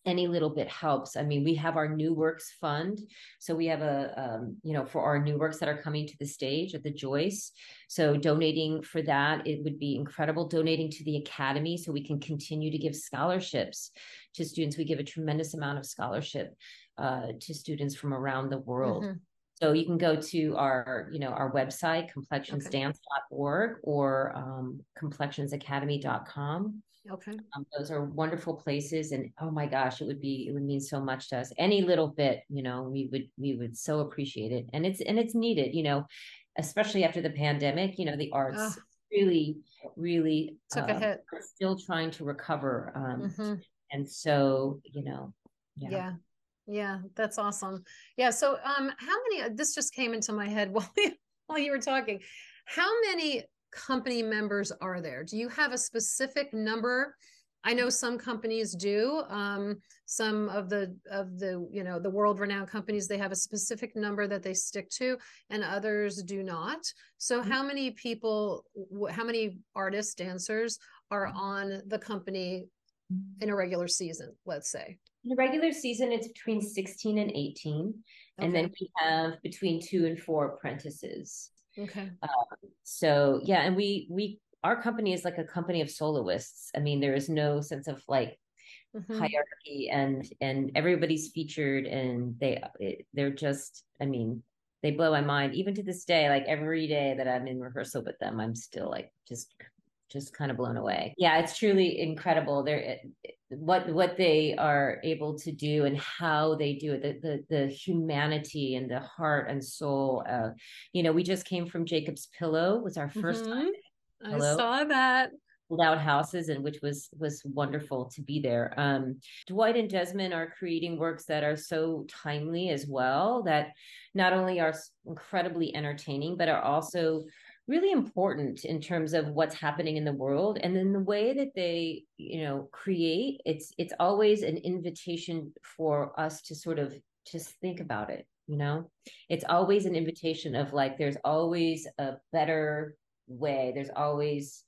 B: any little bit helps. I mean, we have our new works fund. So we have a, um, you know, for our new works that are coming to the stage at the Joyce. So donating for that, it would be incredible. Donating to the Academy so we can continue to give scholarships to students. We give a tremendous amount of scholarship uh, to students from around the world. Mm-hmm. So you can go to our, you know, our website, complexionsdance.org or um, complexionsacademy.com.
A: Okay.
B: Um, those are wonderful places, and oh my gosh, it would be it would mean so much to us. Any little bit, you know, we would we would so appreciate it, and it's and it's needed, you know, especially after the pandemic. You know, the arts oh. really really
A: took a um, hit.
B: Still trying to recover, um, mm-hmm. and so you know,
A: yeah. yeah. Yeah, that's awesome. Yeah. So, um, how many? This just came into my head (laughs) while while you were talking. How many company members are there? Do you have a specific number I know some companies do. Um, some of the of the you know the world renowned companies they have a specific number that they stick to, and others do not. So, mm-hmm. how many people, how many artists, dancers are on the company in a regular season? Let's say
B: in a regular season, it's between sixteen and eighteen, okay. and then we have between two and four apprentices.
A: Okay.
B: Um, so yeah, and we we our company is like a company of soloists. I mean, there is no sense of like mm-hmm. hierarchy, and and everybody's featured, and they they're just. I mean, they blow my mind even to this day. Like every day that I'm in rehearsal with them, I'm still like just just kind of blown away. Yeah, it's truly incredible. They're what what they are able to do and how they do it. The the, the humanity and the heart and soul. Uh, you know, we just came from Jacob's Pillow. Was our 1st mm-hmm. time.
A: I saw that
B: loud houses and which was was wonderful to be there um dwight and desmond are creating works that are so timely as well that not only are incredibly entertaining but are also really important in terms of what's happening in the world and then the way that they you know create it's it's always an invitation for us to sort of just think about it you know? It's always an invitation of like there's always a better way there's always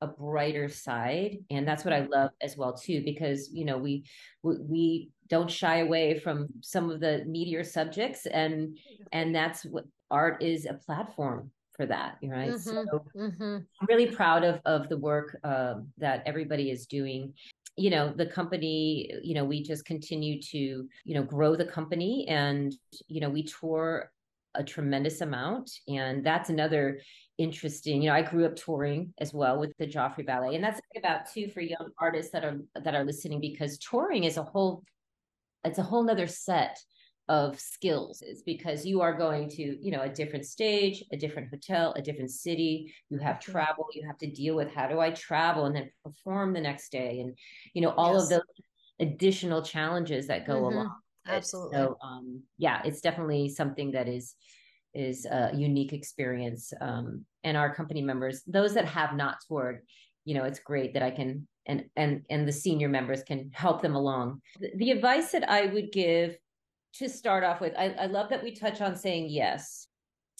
B: a brighter side and that's what i mm-hmm. love as well too because you know we we, we don't shy away from some of the meteor subjects and and that's what art is a platform for that right mm-hmm, so mm-hmm. i'm really proud of of the work uh, that everybody is doing you know the company you know we just continue to you know grow the company and you know we tour a tremendous amount and that's another interesting you know i grew up touring as well with the joffrey ballet and that's about too for young artists that are that are listening because touring is a whole it's a whole nother set of skills is because you are going to you know a different stage a different hotel a different city. You have travel you have to deal with how do i travel? and then perform the next day and you know all yes. of those additional challenges that go mm-hmm. along
A: absolutely.
B: So um yeah it's definitely something that is is a unique experience um and our company members those that have not toured you know it's great that i can and and and the senior members can help them along. The, the advice that i would give to start off with, I, I love that we touch on saying yes,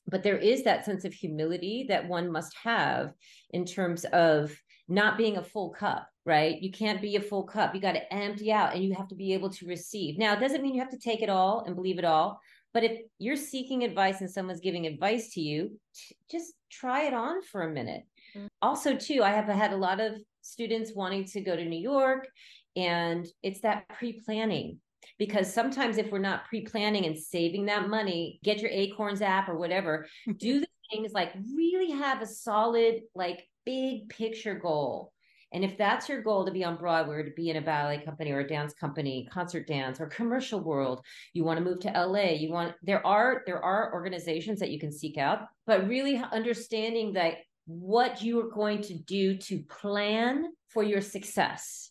B: but there is that sense of humility that one must have in terms of not being a full cup, right? You can't be a full cup. You got to empty out and you have to be able to receive. Now, it doesn't mean you have to take it all and believe it all. But if you're seeking advice and someone's giving advice to you, t- just try it on for a minute. Mm-hmm. Also, too, I have had a lot of students wanting to go to New York, and it's that pre planning because sometimes if we're not pre-planning and saving that money get your acorns app or whatever (laughs) do the things like really have a solid like big picture goal. And if that's your goal to be on Broadway or to be in a ballet company or a dance company, concert dance or commercial world, you want to move to LA, you want there are there are organizations that you can seek out, but really understanding that what you are going to do to plan for your success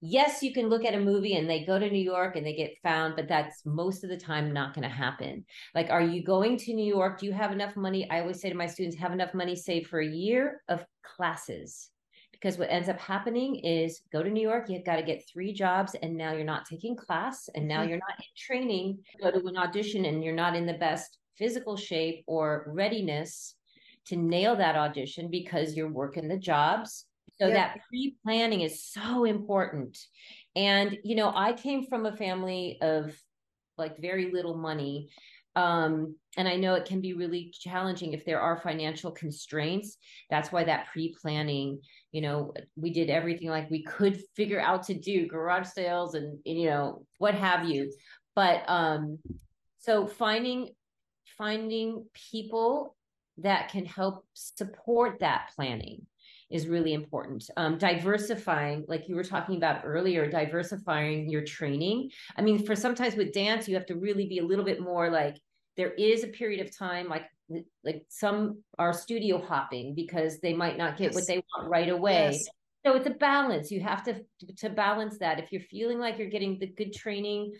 B: yes, you can look at a movie and they go to New York and they get found, but that's most of the time not going to happen. Like, are you going to New York? Do you have enough money? I always say to my students, have enough money saved for a year of classes. Because what ends up happening is go to New York, you've got to get three jobs, and now you're not taking class, and now mm-hmm. you're not in training, go to an audition, and you're not in the best physical shape or readiness to nail that audition because you're working the jobs so yeah. that pre-planning is so important. And you know, I came from a family of like very little money. Um, and I know it can be really challenging if there are financial constraints. That's why that pre-planning, you know, we did everything like we could figure out to do garage sales and, and you know, what have you. But um, so finding finding people that can help support that planning is really important. Um, diversifying, like you were talking about earlier, diversifying your training. I mean, for sometimes with dance, you have to really be a little bit more like there is a period of time, like like some are studio hopping because they might not get yes. what they want right away. Yes. So it's a balance. You have to to balance that. If you're feeling like you're getting the good training,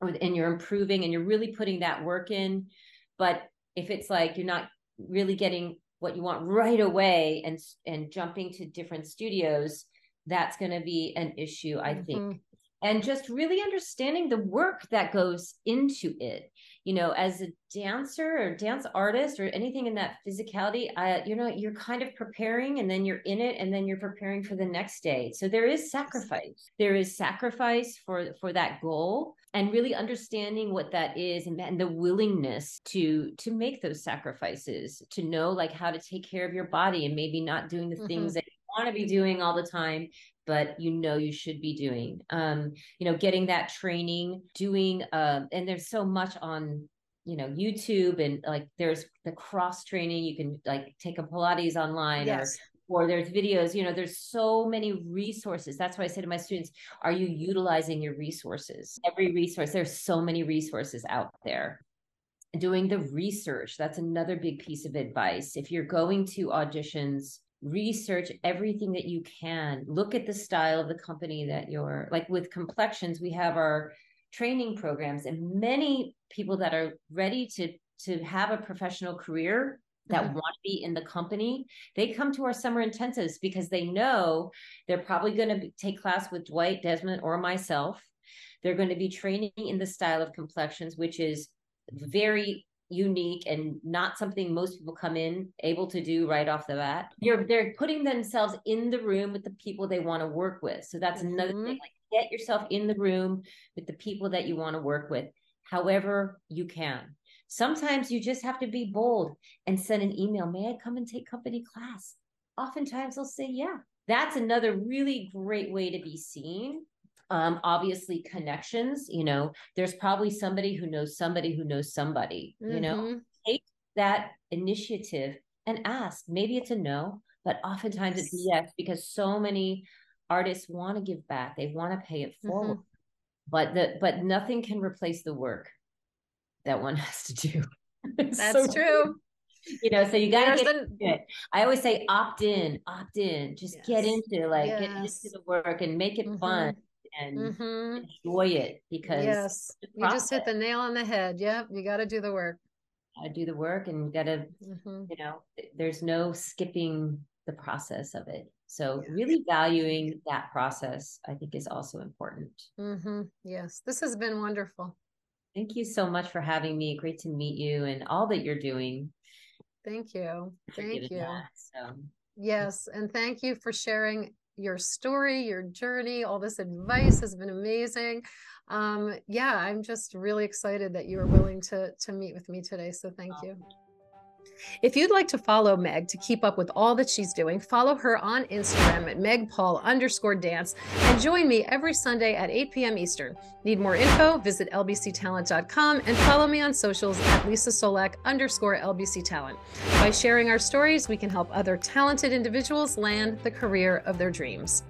B: or, and you're improving and you're really putting that work in, but if it's like you're not really getting what you want right away and and jumping to different studios that's going to be an issue, I mm-hmm. think. And just really understanding the work that goes into it you know as a dancer or dance artist or anything in that physicality I, you know you're kind of preparing and then you're in it and then you're preparing for the next day so there is sacrifice there is sacrifice for for that goal and really understanding what that is and, and the willingness to to make those sacrifices to know like how to take care of your body and maybe not doing the mm-hmm. things that you want to be doing all the time but you know you should be doing um you know getting that training doing um and there's so much on you know youtube and like there's the cross training you can like take a pilates online yes. Or there's videos you know there's so many resources. That's why i say to my students are you utilizing your resources? Every resource there's so many resources out there. Doing the research that's another big piece of advice. If you're going to auditions research everything that you can. Look at the style of the company that you're like with complexions we have our training programs and many people that are ready to to have a professional career that mm-hmm. want to be in the company they come to our summer intensives because they know they're probably going to take class with dwight desmond or myself they're going to be training in the style of complexions which is very unique and not something most people come in able to do right off the bat. You're they're putting themselves in the room with the people they want to work with. So that's mm-hmm. another thing. Like get yourself in the room with the people that you want to work with, however you can. Sometimes you just have to be bold and send an email. May I come and take company class? Oftentimes they'll say, yeah. That's another really great way to be seen um, obviously connections you know there's probably somebody who knows somebody who knows somebody mm-hmm. you know mm-hmm. take that initiative and ask maybe it's a no but oftentimes yes. it's yes because so many artists want to give back they want to pay it forward mm-hmm. but the but nothing can replace the work that one (laughs) has to do. (laughs)
A: That's so true.
B: you know so you gotta There's get the... it. I always say opt in opt in. Just yes. get into like yes. get into the work and make it mm-hmm. fun and mm-hmm. enjoy it because
A: yes. you just hit the nail on the head. Yep you got to do the work.
B: I do the work and got to mm-hmm. you know there's no skipping the process of it. So really valuing that process i think is also important.
A: Mm-hmm. yes. This has been wonderful
B: thank you so much for having me great to meet you and all that you're doing
A: thank you thank you that, so. yes and thank you for sharing your story, your journey, all this advice has been amazing. Um, yeah, I'm just really excited that you were willing to to meet with me today. So thank you. If you'd like to follow Meg to keep up with all that she's doing, follow her on Instagram at Meg Paul underscore dance and join me every Sunday at 8 p.m. Eastern. Need more info? Visit lbctalent.com and follow me on socials at Leesa Csolak underscore LBC Talent. By sharing our stories, we can help other talented individuals land the career of their dreams.